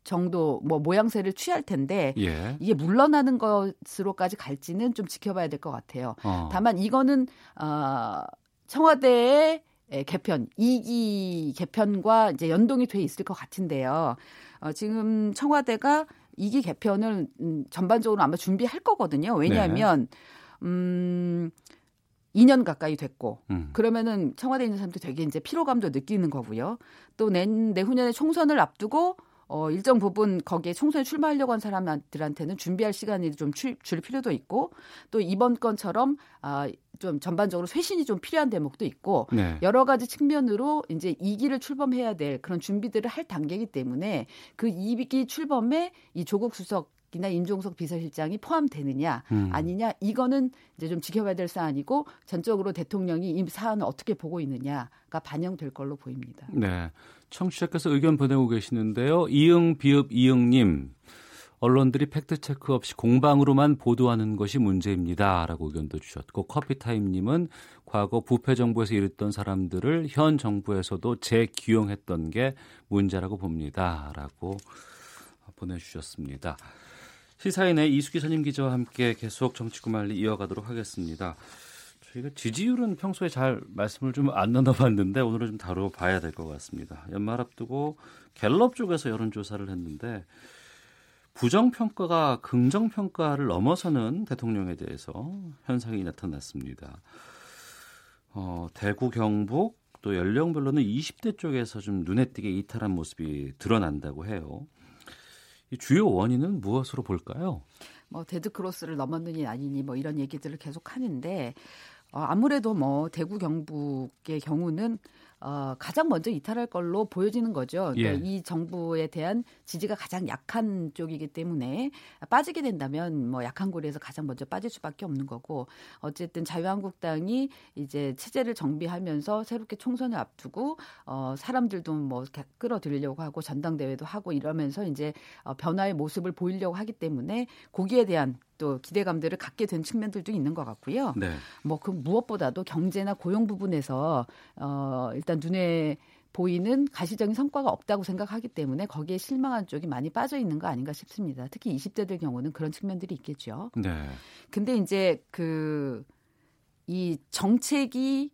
정도 뭐 모양새를 취할 텐데 예. 이게 물러나는 것으로까지 갈지는 좀 지켜봐야 될 것 같아요. 어. 다만 이거는 어, 청와대의 에, 개편, 2기 개편과 이제 연동이 돼 있을 것 같은데요. 어, 지금 청와대가 2기 개편을 음, 전반적으로 아마 준비할 거거든요. 왜냐하면 음 2년 가까이 됐고 음. 그러면은 청와대에 있는 사람들 되게 이제 피로감도 느끼는 거고요. 또 내, 내후년에 총선을 앞두고 어, 일정 부분 거기에 총선에 출마하려고 한 사람들한테는 준비할 시간이 좀 줄 필요도 있고 또 이번 건처럼 아, 좀 전반적으로 쇄신이 좀 필요한 대목도 있고 네. 여러 가지 측면으로 이제 2기를 출범해야 될 그런 준비들을 할 단계이기 때문에 그 2기 출범에 이 조국 수석 이나 임종석 비서실장이 포함되느냐 음. 아니냐 이거는 이제 좀 지켜봐야 될 사안이고 전적으로 대통령이 이 사안을 어떻게 보고 있느냐가 반영될 걸로 보입니다. 네. 청취자께서 의견 보내고 계시는데요. 이응 비읍 이응님. 언론들이 팩트 체크 없이 공방으로만 보도하는 것이 문제입니다라고 의견도 주셨고 커피타임님은 과거 부패 정부에서 일했던 사람들을 현 정부에서도 재기용했던 게 문제라고 봅니다라고 보내주셨습니다. 시사인의 이수기 선임 기자와 함께 계속 정치구말리 이어가도록 하겠습니다. 저희가 지지율은 평소에 잘 말씀을 좀 안 나눠봤는데 오늘은 좀 다뤄봐야 될 것 같습니다. 연말 앞두고 갤럽 쪽에서 여론조사를 했는데 부정평가가 긍정평가를 넘어서는 대통령에 대해서 현상이 나타났습니다. 어, 대구, 경북 또 연령별로는 20대 쪽에서 좀 눈에 띄게 이탈한 모습이 드러난다고 해요. 이 주요 원인은 무엇으로 볼까요? 뭐 데드 크로스를 넘었느니 아니니 뭐 이런 얘기들을 계속 하는데 어, 아무래도 뭐 대구 경북의 경우는 어, 가장 먼저 이탈할 걸로 보여지는 거죠. 그러니까 예. 이 정부에 대한 지지가 가장 약한 쪽이기 때문에 빠지게 된다면 뭐 약한 고리에서 가장 먼저 빠질 수밖에 없는 거고 어쨌든 자유한국당이 이제 체제를 정비하면서 새롭게 총선을 앞두고 어, 사람들도 뭐 끌어들이려고 하고 전당대회도 하고 이러면서 이제 어, 변화의 모습을 보이려고 하기 때문에 거기에 대한 또 기대감들을 갖게 된 측면들도 있는 것 같고요. 네. 뭐그 무엇보다도 경제나 고용 부분에서 어 일단 눈에 보이는 가시적인 성과가 없다고 생각하기 때문에 거기에 실망한 쪽이 많이 빠져 있는 거 아닌가 싶습니다. 특히 20대들 경우는 그런 측면들이 있겠죠. 네. 근데 이제 그 이 정책이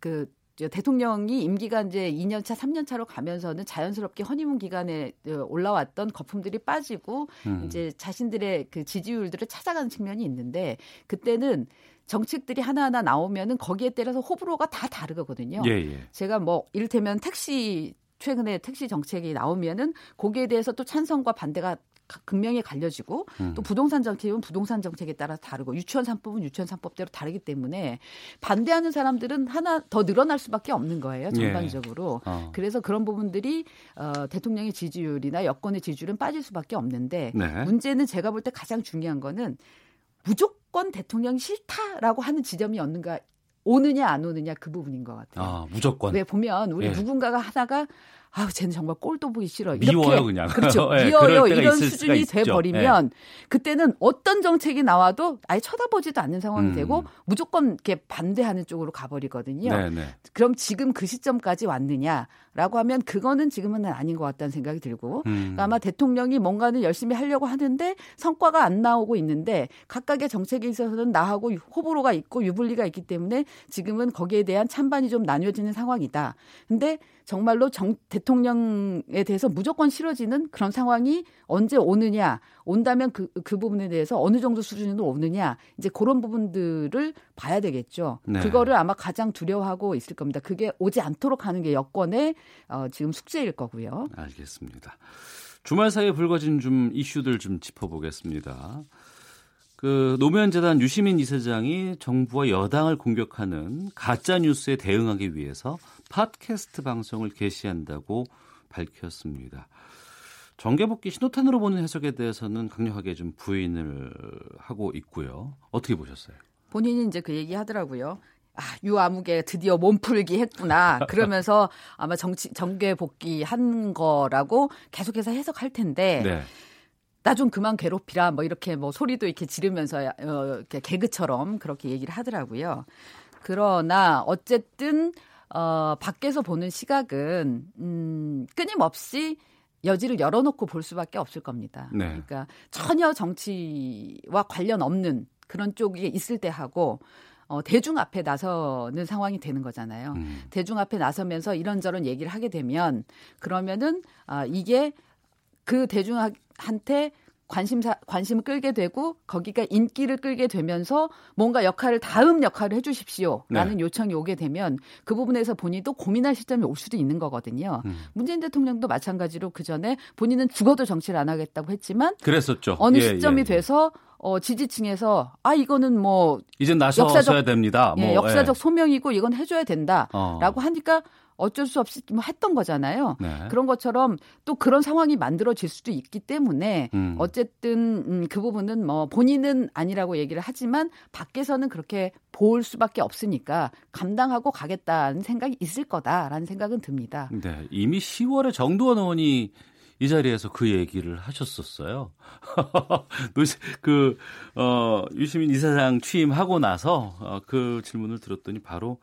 그저 대통령이 임기가 이제 2년차, 3년차로 가면서는 자연스럽게 허니문 기간에 어, 올라왔던 거품들이 빠지고 음. 이제 자신들의 그 지지율들을 찾아가는 측면이 있는데 그때는 정책들이 하나하나 나오면은 거기에 따라서 호불호가 다 다르거든요. 예, 예. 제가 뭐 이를테면 택시 최근에 택시 정책이 나오면은 거기에 대해서 또 찬성과 반대가 가- 극명히 갈려지고 음. 또 부동산 정책은 부동산 정책에 따라 다르고 유치원 3법은 유치원 3법대로 다르기 때문에 반대하는 사람들은 하나 더 늘어날 수밖에 없는 거예요 예. 전반적으로 어. 그래서 그런 부분들이 어, 대통령의 지지율이나 여권의 지지율은 빠질 수밖에 없는데 네. 문제는 제가 볼 때 가장 중요한 거는 무조건 대통령이 싫다라고 하는 지점이 없는가 오느냐 안 오느냐 그 부분인 것 같아요. 아, 무조건. 왜 보면 우리 예. 누군가가 하다가 아우 쟤는 정말 꼴도 보기 싫어. 미워요, 이렇게 그냥. 그렇죠. 예, 미워요. 이런 수준이. 돼 버리면 그때는 어떤 정책이 나와도 아예 쳐다보지도 않는 상황이 음. 되고 무조건 이렇게 반대하는 쪽으로 가버리거든요. 네, 네. 그럼 지금 그 시점까지 왔느냐라고 하면 그거는 지금은 아닌 것 같다는 생각이 들고 음. 그러니까 아마 대통령이 뭔가는 열심히 하려고 하는데 성과가 안 나오고 있는데 각각의 정책에 있어서는 나하고 호불호가 있고 유불리가 있기 때문에 지금은 거기에 대한 찬반이 좀 나뉘어지는 상황이다. 근데 정말로 정, 대 통령에 대해서 무조건 싫어지는 그런 상황이 언제 오느냐, 온다면 그, 그 부분에 대해서 어느 정도 수준으로 오느냐, 이제 그런 부분들을 봐야 되겠죠. 네. 그거를 아마 가장 두려워하고 있을 겁니다. 그게 오지 않도록 하는 게 여권의 어, 지금 숙제일 거고요. 알겠습니다. 주말 사이에 불거진 좀 이슈들 좀 짚어보겠습니다. 그 노무현 재단 유시민 이사장이 정부와 여당을 공격하는 가짜 뉴스에 대응하기 위해서 팟캐스트 방송을 개시한다고 밝혔습니다. 정계복귀 신호탄으로 보는 해석에 대해서는 강력하게 좀 부인을 하고 있고요. 어떻게 보셨어요? 본인이 이제 그 얘기 하더라고요. 아, 유아무개 드디어 몸풀기 했구나. 그러면서 아마 정치, 정계 복귀 한 거라고 계속해서 해석할 텐데. 네. 나 좀 그만 괴롭히라 뭐 이렇게 뭐 소리도 이렇게 지르면서 어, 이렇게 개그처럼 그렇게 얘기를 하더라고요. 그러나 어쨌든 어 밖에서 보는 시각은 음 끊임없이 여지를 열어놓고 볼 수밖에 없을 겁니다. 네. 그러니까 전혀 정치와 관련 없는 그런 쪽이 있을 때 하고 어, 대중 앞에 나서는 상황이 되는 거잖아요. 음. 대중 앞에 나서면서 이런저런 얘기를 하게 되면 그러면은 아, 이게 그 대중한테 관심사 관심을 끌게 되고 거기가 인기를 끌게 되면서 뭔가 역할을 다음 역할을 해주십시오라는 네. 요청이 오게 되면 그 부분에서 본인도 고민할 시점이 올 수도 있는 거거든요. 음. 문재인 대통령도 마찬가지로 그 전에 본인은 죽어도 정치를 안 하겠다고 했지만 그랬었죠. 어느 예, 시점이 예, 예. 돼서 어, 지지층에서 아 이거는 뭐 이제 나서서야 역사적- 됩니다. 예, 뭐, 역사적 예. 소명이고 이건 해줘야 된다라고 어. 하니까 어쩔 수 없이 뭐 했던 거잖아요. 네. 그런 것처럼 또 그런 상황이 만들어질 수도 있기 때문에 음. 어쨌든 음, 그 부분은 뭐 본인은 아니라고 얘기를 하지만 밖에서는 그렇게 볼 수밖에 없으니까 감당하고 가겠다는 생각이 있을 거다라는 생각은 듭니다. 네, 이미 10월에 정두원 의원이 이 자리에서 그 얘기를 하셨었어요. 그, 어, 유시민 이사장 취임하고 나서 어, 그 질문을 들었더니 바로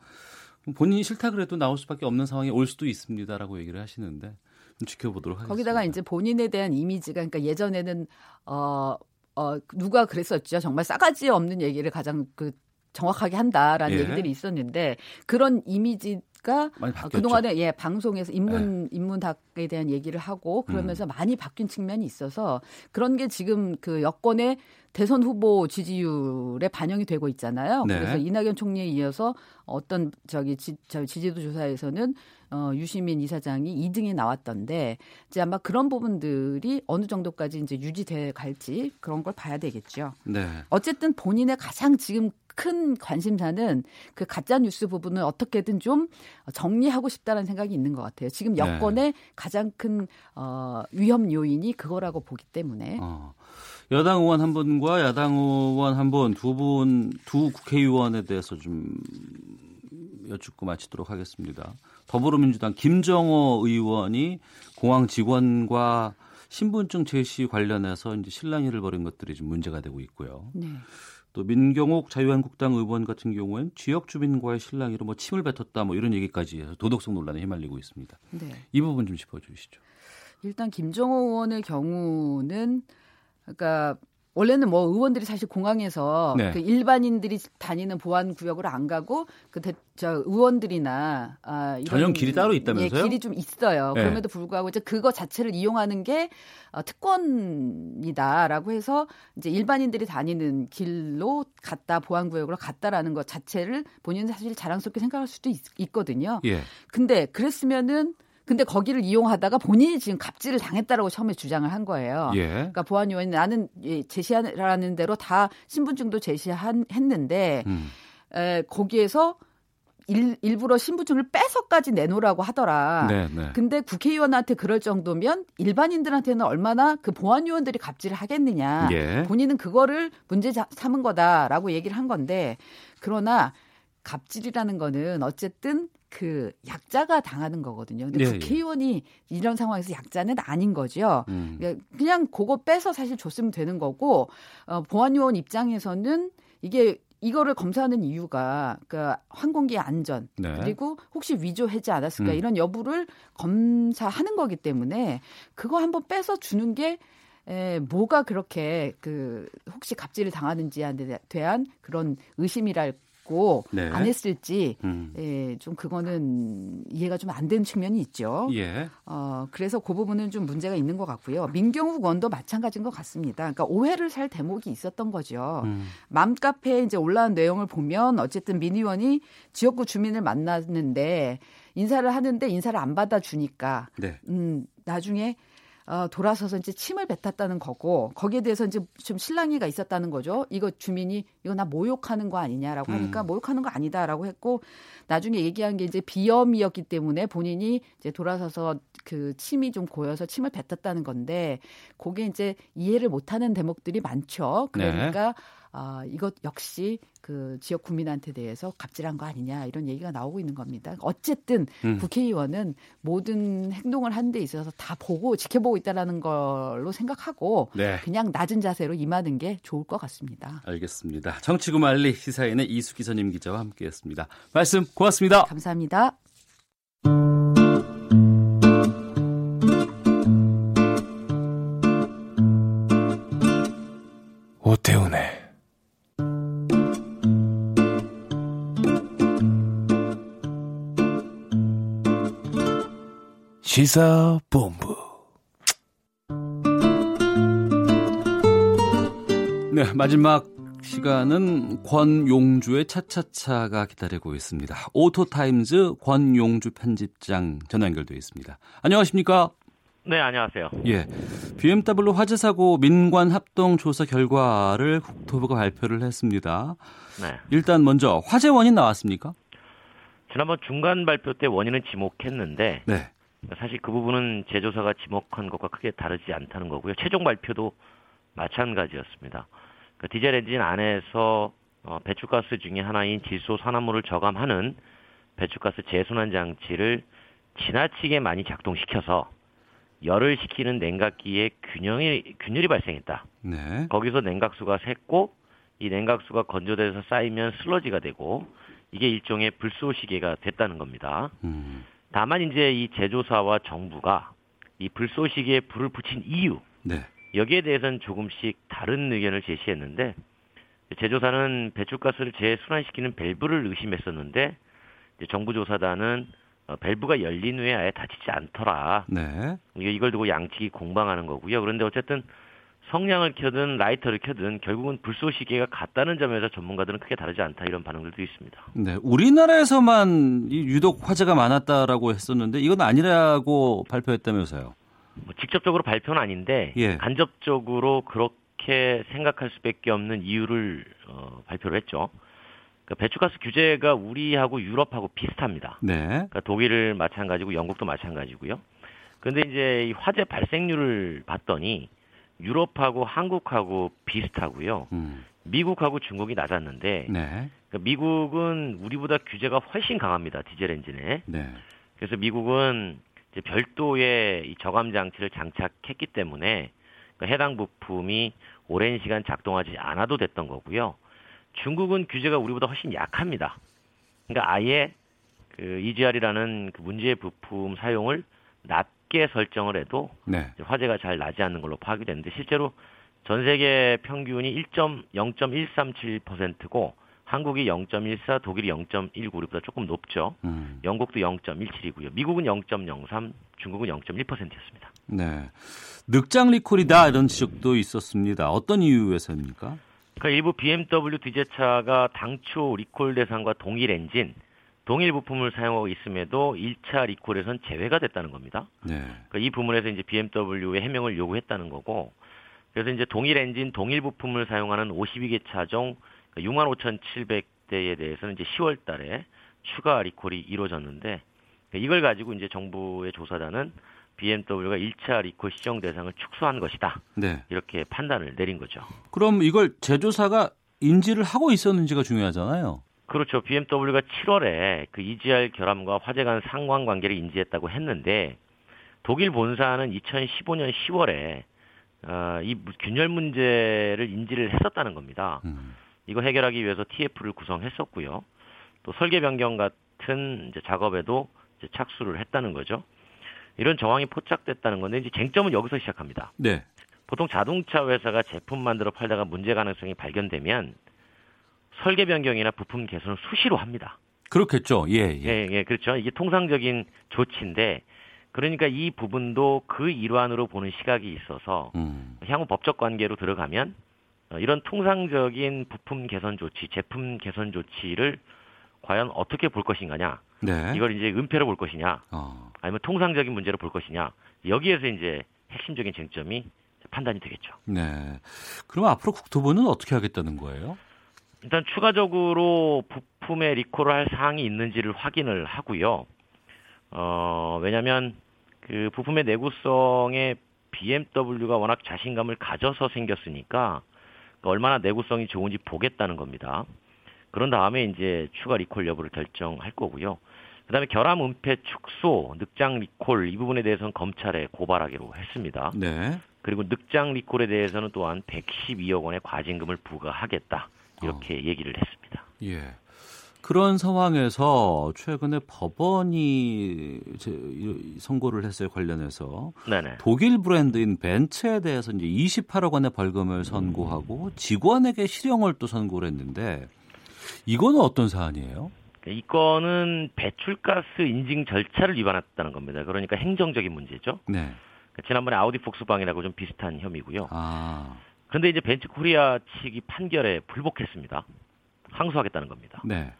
본인이 싫다 그래도 나올 수밖에 없는 상황이 올 수도 있습니다라고 얘기를 하시는데 좀 지켜보도록 하겠습니다. 거기다가 이제 본인에 대한 이미지가 그러니까 예전에는 어, 어 누가 그랬었죠. 정말 싸가지 없는 얘기를 가장 그 정확하게 한다라는 예. 얘기들이 있었는데 그런 이미지 가. 그동안에 예 방송에서 인문 인문학에 대한 얘기를 하고 음. 그러면서 많이 바뀐 측면이 있어서 그런 게 지금 그 여권의 대선 후보 지지율에 반영이 되고 있잖아요. 네. 그래서 이낙연 총리에 이어서 어떤 저기 지, 저 지지도 조사에서는 어, 유시민 이사장이 2등에 나왔던데 이제 아마 그런 부분들이 어느 정도까지 이제 유지돼 갈지 그런 걸 봐야 되겠죠. 네. 어쨌든 본인의 가장 지금 큰 관심사는 그 가짜 뉴스 부분을 어떻게든 좀 정리하고 싶다는 생각이 있는 것 같아요. 지금 네. 여권의 가장 큰 어, 위험 요인이 그거라고 보기 때문에 어. 여당 의원 한 분과 야당 의원 한 분, 두 분, 두 국회의원에 대해서 좀 여쭙고 마치도록 하겠습니다. 더불어민주당 김정호 의원이 공항 직원과 신분증 제시 관련해서 이제 실랑이를 벌인 것들이 좀 문제가 되고 있고요. 네. 또 민경욱 자유한국당 의원 같은 경우엔 지역 주민과의 실랑이로 뭐 침을 뱉었다 뭐 이런 얘기까지 해서 도덕성 논란에 휘말리고 있습니다. 네. 이 부분 좀 짚어주시죠. 일단 김정호 의원의 경우는 그러니까 원래는 뭐 의원들이 사실 공항에서 네. 그 일반인들이 다니는 보안 구역으로 안 가고 그 대, 저 의원들이나 아, 전용 길이 따로 있다면서요? 예, 길이 좀 있어요. 네. 그럼에도 불구하고 이제 그거 자체를 이용하는 게 어, 특권이다라고 해서 이제 일반인들이 다니는 길로 갔다 보안 구역으로 갔다라는 것 자체를 본인은 사실 자랑스럽게 생각할 수도 있, 거든요 예. 근데 그랬으면은 근데 거기를 이용하다가 본인이 지금 갑질을 당했다라고 처음에 주장을 한 거예요. 예. 그러니까 보안 요원이 나는 예, 제시하라는 대로 다 신분증도 제시했는데 음. 에, 거기에서 일, 일부러 신분증을 빼서까지 내놓으라고 하더라. 네, 네. 근데 국회의원한테 그럴 정도면 일반인들한테는 얼마나 그 보안 요원들이 갑질을 하겠느냐. 예. 본인은 그거를 문제 자- 삼은 거다라고 얘기를 한 건데 그러나 갑질이라는 거는 어쨌든 그 약자가 당하는 거거든요. 근데 예, 예. 국회의원이 이런 상황에서 약자는 아닌 거죠. 음. 그러니까 그냥 그거 빼서 사실 줬으면 되는 거고 어, 보안요원 입장에서는 이게 이거를 검사하는 이유가 그 항공기 안전 네. 그리고 혹시 위조하지 않았을까 음. 이런 여부를 검사하는 거기 때문에 그거 한번 빼서 주는 게 에, 뭐가 그렇게 그 혹시 갑질을 당하는지에 대한 그런 의심이랄 고 네. 안 했을지 음. 예, 좀 그거는 이해가 좀 안 되는 측면이 있죠. 예. 어, 그래서 그 부분은 좀 문제가 있는 것 같고요. 민경욱 원도 마찬가지인 것 같습니다. 그러니까 오해를 살 대목이 있었던 거죠. 음. 맘카페에 이제 올라온 내용을 보면 어쨌든 민 의원이 지역구 주민을 만났는데 인사를 하는데 인사를 안 받아주니까 네. 음, 나중에 어, 돌아서서 이제 침을 뱉었다는 거고 거기에 대해서 이제 좀 실랑이가 있었다는 거죠. 이거 주민이 이거 나 모욕하는 거 아니냐라고 하니까 음. 모욕하는 거 아니다라고 했고 나중에 얘기한 게 이제 비염이었기 때문에 본인이 이제 돌아서서 그 침이 좀 고여서 침을 뱉었다는 건데 그게 이제 이해를 못하는 대목들이 많죠. 네. 그러니까 아, 이것 역시 그 지역 국민한테 대해서 갑질한 거 아니냐 이런 얘기가 나오고 있는 겁니다. 어쨌든 음. 국회의원은 모든 행동을 하는 데 있어서 다 보고 지켜보고 있다라는 걸로 생각하고 네. 그냥 낮은 자세로 임하는 게 좋을 것 같습니다. 알겠습니다. 정치구말리 시사인의 이수기 선임 기자와 함께했습니다. 말씀 고맙습니다. 감사합니다. 오태훈의 시사본부 네, 마지막 시간은 권용주의 차차차가 기다리고 있습니다. 오토타임즈 권용주 편집장 전화 연결되어 있습니다. 안녕하십니까? 네, 안녕하세요. 예. BMW 화재 사고 민관 합동 조사 결과를 국토부가 발표를 했습니다. 네. 일단 먼저 화재 원인 나왔습니까? 지난번 중간 발표 때 원인은 지목했는데 네. 사실 그 부분은 제조사가 지목한 것과 크게 다르지 않다는 거고요. 최종 발표도 마찬가지였습니다. 그 디젤 엔진 안에서 어, 배출가스 중에 하나인 질소 산화물을 저감하는 배출가스 재순환 장치를 지나치게 많이 작동시켜서 열을 식히는 냉각기에 균형이 균열이 발생했다. 네. 거기서 냉각수가 샜고 이 냉각수가 건조돼서 쌓이면 슬러지가 되고 이게 일종의 불쏘시개가 됐다는 겁니다. 음. 다만 이제 이 제조사와 정부가 이 불쏘시개에 불을 붙인 이유 네. 여기에 대해서는 조금씩 다른 의견을 제시했는데 제조사는 배출가스를 재순환시키는 밸브를 의심했었는데 정부 조사단은 어, 밸브가 열린 후에 아예 닫히지 않더라. 네. 이걸 두고 양측이 공방하는 거고요. 그런데 어쨌든 성냥을 켜든 라이터를 켜든 결국은 불쏘시개가 같다는 점에서 전문가들은 크게 다르지 않다 이런 반응들도 있습니다. 네, 우리나라에서만 유독 화재가 많았다라고 했었는데 이건 아니라고 발표했다면서요? 뭐 직접적으로 발표는 아닌데 예. 간접적으로 그렇게 생각할 수밖에 없는 이유를 어, 발표를 했죠. 그러니까 배출가스 규제가 우리하고 유럽하고 비슷합니다. 네. 그러니까 독일을 마찬가지고 영국도 마찬가지고요. 그런데 이제 이 화재 발생률을 봤더니 유럽하고 한국하고 비슷하고요. 음. 미국하고 중국이 낮았는데 네. 그러니까 미국은 우리보다 규제가 훨씬 강합니다. 디젤 엔진에. 네. 그래서 미국은 이제 별도의 이 저감 장치를 장착했기 때문에 그 해당 부품이 오랜 시간 작동하지 않아도 됐던 거고요. 중국은 규제가 우리보다 훨씬 약합니다. 그러니까 아예 그 EGR이라는 그 문제의 부품 사용을 낮 게 설정을 해도 네. 화재가 잘 나지 않는 걸로 파악이 됐는데 실제로 전 세계 평균이 1.0.137%고 한국이 0.14, 독일이 0.19, 우리보다 조금 높죠. 음. 영국도 0.17이고요. 미국은 0.03, 중국은 0.1%였습니다. 네. 늑장 리콜이다 이런 지적도 있었습니다. 어떤 이유에서입니까? 그러니까 일부 BMW 디제차가 당초 리콜 대상과 동일 엔진, 동일 부품을 사용하고 있음에도 1차 리콜에선 제외가 됐다는 겁니다. 네. 그러니까 이 부분에서 이제 BMW의 해명을 요구했다는 거고, 그래서 이제 동일 엔진, 동일 부품을 사용하는 52개 차종 65,700대에 대해서는 이제 10월 달에 추가 리콜이 이루어졌는데, 이걸 가지고 이제 정부의 조사단은 BMW가 1차 리콜 시정 대상을 축소한 것이다. 네. 이렇게 판단을 내린 거죠. 그럼 이걸 제조사가 인지를 하고 있었는지가 중요하잖아요. 그렇죠. BMW가 7월에 그 EGR 결함과 화재 간 상관 관계를 인지했다고 했는데 독일 본사는 2015년 10월에 어, 이 균열 문제를 인지를 했었다는 겁니다. 음. 이거 해결하기 위해서 TF를 구성했었고요. 또 설계 변경 같은 이제 작업에도 이제 착수를 했다는 거죠. 이런 정황이 포착됐다는 건데 이제 쟁점은 여기서 시작합니다. 네. 보통 자동차 회사가 제품 만들어 팔다가 문제 가능성이 발견되면 설계 변경이나 부품 개선을 수시로 합니다. 그렇겠죠. 예, 예. 예, 예, 그렇죠. 이게 통상적인 조치인데 그러니까 이 부분도 그 일환으로 보는 시각이 있어서 음. 향후 법적 관계로 들어가면 어, 이런 통상적인 부품 개선 조치, 제품 개선 조치를 과연 어떻게 볼 것인가냐? 네. 이걸 이제 은폐로 볼 것이냐? 어. 아니면 통상적인 문제로 볼 것이냐? 여기에서 이제 핵심적인 쟁점이 판단이 되겠죠. 네. 그럼 앞으로 국토부는 어떻게 하겠다는 거예요? 일단 추가적으로 부품에 리콜을 할 사항이 있는지를 확인을 하고요. 어, 왜냐면 그 부품의 내구성에 BMW가 워낙 자신감을 가져서 생겼으니까 그 얼마나 내구성이 좋은지 보겠다는 겁니다. 그런 다음에 이제 추가 리콜 여부를 결정할 거고요. 그 다음에 결함 은폐 축소, 늑장 리콜 이 부분에 대해서는 검찰에 고발하기로 했습니다. 네. 그리고 늑장 리콜에 대해서는 또한 112억 원의 과징금을 부과하겠다. 이렇게 얘기를 했습니다. 예. 그런 상황에서 최근에 법원이 선고를 했어요 관련해서 네네. 독일 브랜드인 벤츠에 대해서 이제 28억 원의 벌금을 선고하고 직원에게 실형을 또 선고를 했는데 이거는 어떤 사안이에요? 이 건은 배출가스 인증 절차를 위반했다는 겁니다. 그러니까 행정적인 문제죠. 네. 지난번에 아우디 폭스방이라고 좀 비슷한 혐의고요. 아, 그런데 이제 벤츠 코리아 측이 판결에 불복했습니다. 항소하겠다는 겁니다. 네.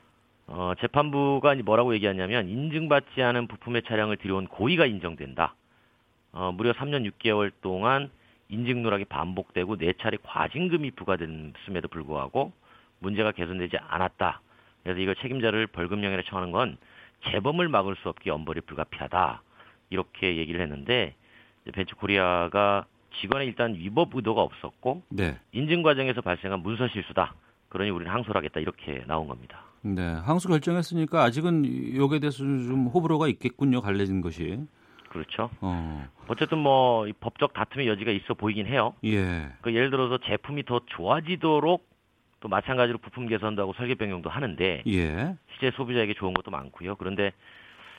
어, 재판부가 뭐라고 얘기하냐면 인증받지 않은 부품의 차량을 들여온 고의가 인정된다. 어, 무려 3년 6개월 동안 인증 누락이 반복되고 네 차례 과징금이 부과됐음에도 불구하고 문제가 개선되지 않았다. 그래서 이걸 책임자를 벌금형에 처하는 건 재범을 막을 수 없게 엄벌이 불가피하다. 이렇게 얘기를 했는데 이제 벤츠 코리아가 직원의 일단 위법 의도가 없었고 네. 인증 과정에서 발생한 문서 실수다. 그러니 우리는 항소를 하겠다. 이렇게 나온 겁니다. 네. 항소 결정했으니까 아직은 여기에 대해서 좀 호불호가 있겠군요. 갈라진 것이. 그렇죠. 어. 어쨌든 뭐이 법적 다툼의 여지가 있어 보이긴 해요. 예. 그 예를 들어서 제품이 더 좋아지도록 또 마찬가지로 부품 개선도 하고 설계 변경도 하는데 예. 실제 소비자에게 좋은 것도 많고요. 그런데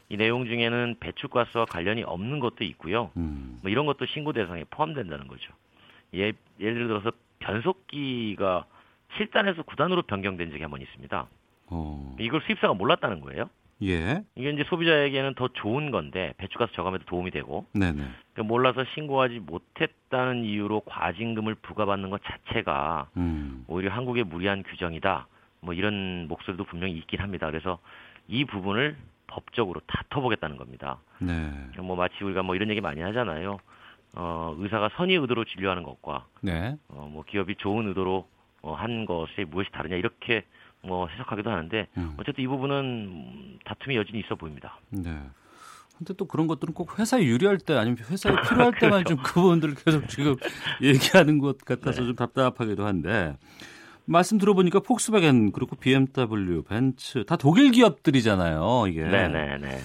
이 내용 중에는 배출가스와 관련이 없는 것도 있고요. 음. 뭐 이런 것도 신고 대상에 포함된다는 거죠. 예, 예를 들어서 변속기가 7단에서 9단으로 변경된 적이 한 번 있습니다. 어. 이걸 수입사가 몰랐다는 거예요. 예. 이게 이제 소비자에게는 더 좋은 건데 배출가스 저감에도 도움이 되고 네네. 그러니까 몰라서 신고하지 못했다는 이유로 과징금을 부과받는 것 자체가 음. 오히려 한국의 무리한 규정이다. 뭐 이런 목소리도 분명히 있긴 합니다. 그래서 이 부분을 법적으로 다퉈보겠다는 겁니다. 네. 뭐 마치 우리가 뭐 이런 얘기 많이 하잖아요. 어, 의사가 선의 의도로 진료하는 것과 네. 어, 뭐 기업이 좋은 의도로 어, 한 것이 무엇이 다르냐 이렇게 뭐 해석하기도 하는데 음. 어쨌든 이 부분은 다툼의 여진이 있어 보입니다. 네. 근데 또 그런 것들은 꼭 회사에 유리할 때 아니면 회사에 필요할 때만 좀그 부분들을 계속 지금 얘기하는 것 같아서 좀 답답하기도 한데 말씀 들어보니까 폭스바겐 그리고 BMW, 벤츠 다 독일 기업들이잖아요. 이게. 네네네.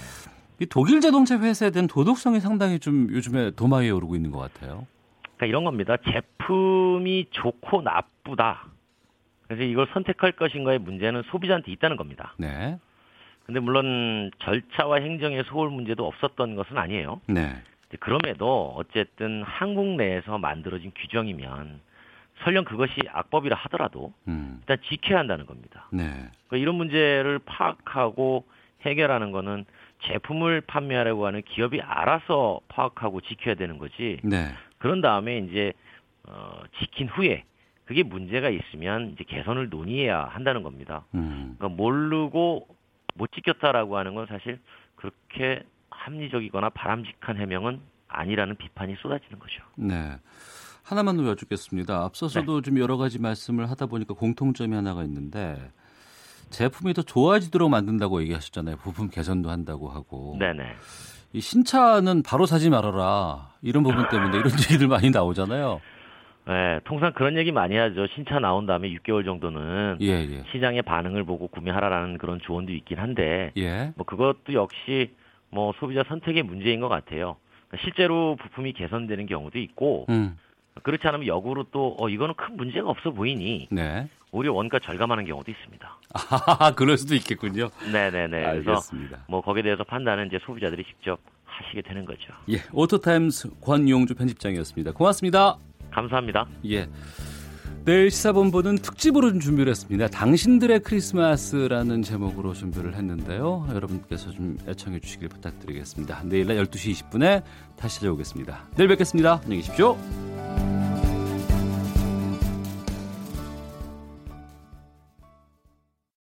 이 독일 자동차 회사에 대한 도덕성이 상당히 좀 요즘에 도마 위에 오르고 있는 것 같아요. 그러니까 이런 겁니다. 제품이 좋고 나쁘다. 그래서 이걸 선택할 것인가의 문제는 소비자한테 있다는 겁니다. 네. 근데 물론 절차와 행정의 소홀 문제도 없었던 것은 아니에요. 네. 그럼에도 어쨌든 한국 내에서 만들어진 규정이면 설령 그것이 악법이라 하더라도 음. 일단 지켜야 한다는 겁니다. 네. 그러니까 이런 문제를 파악하고 해결하는 거는 제품을 판매하려고 하는 기업이 알아서 파악하고 지켜야 되는 거지. 네. 그런 다음에 이제 어, 지킨 후에 그게 문제가 있으면 이제 개선을 논의해야 한다는 겁니다. 음. 그러니까 모르고 못 지켰다라고 하는 건 사실 그렇게 합리적이거나 바람직한 해명은 아니라는 비판이 쏟아지는 거죠. 네. 하나만 더 여쭙겠습니다. 앞서서도 좀 여러 가지 말씀을 하다 보니까 공통점이 하나가 있는데 제품이 더 좋아지도록 만든다고 얘기하셨잖아요. 부품 개선도 한다고 하고. 네네. 이 신차는 바로 사지 말아라. 이런 부분 때문에 이런 얘기들 많이 나오잖아요. 네, 통상 그런 얘기 많이 하죠. 신차 나온 다음에 6개월 정도는 예, 예. 시장의 반응을 보고 구매하라라는 그런 조언도 있긴 한데 예. 뭐 그것도 역시 뭐 소비자 선택의 문제인 것 같아요. 그러니까 실제로 부품이 개선되는 경우도 있고 음. 그렇지 않으면 역으로 또 어, 이거는 큰 문제가 없어 보이니 네. 오히려 원가 절감하는 경우도 있습니다. 아, 그럴 수도 있겠군요. 네네네. 알겠습니다. 그래서 뭐 거기에 대해서 판단은 이제 소비자들이 직접 하시게 되는 거죠. 예, 오토타임스 권용주 편집장이었습니다. 고맙습니다. 감사합니다. 예. 내일 시사본부는 특집으로 좀 준비를 했습니다. 당신들의 크리스마스라는 제목으로 준비를 했는데요. 여러분께서 좀 애청해 주시길 부탁드리겠습니다. 내일 날 12시 20분에 다시 찾아오겠습니다. 내일 뵙겠습니다. 안녕히 계십시오.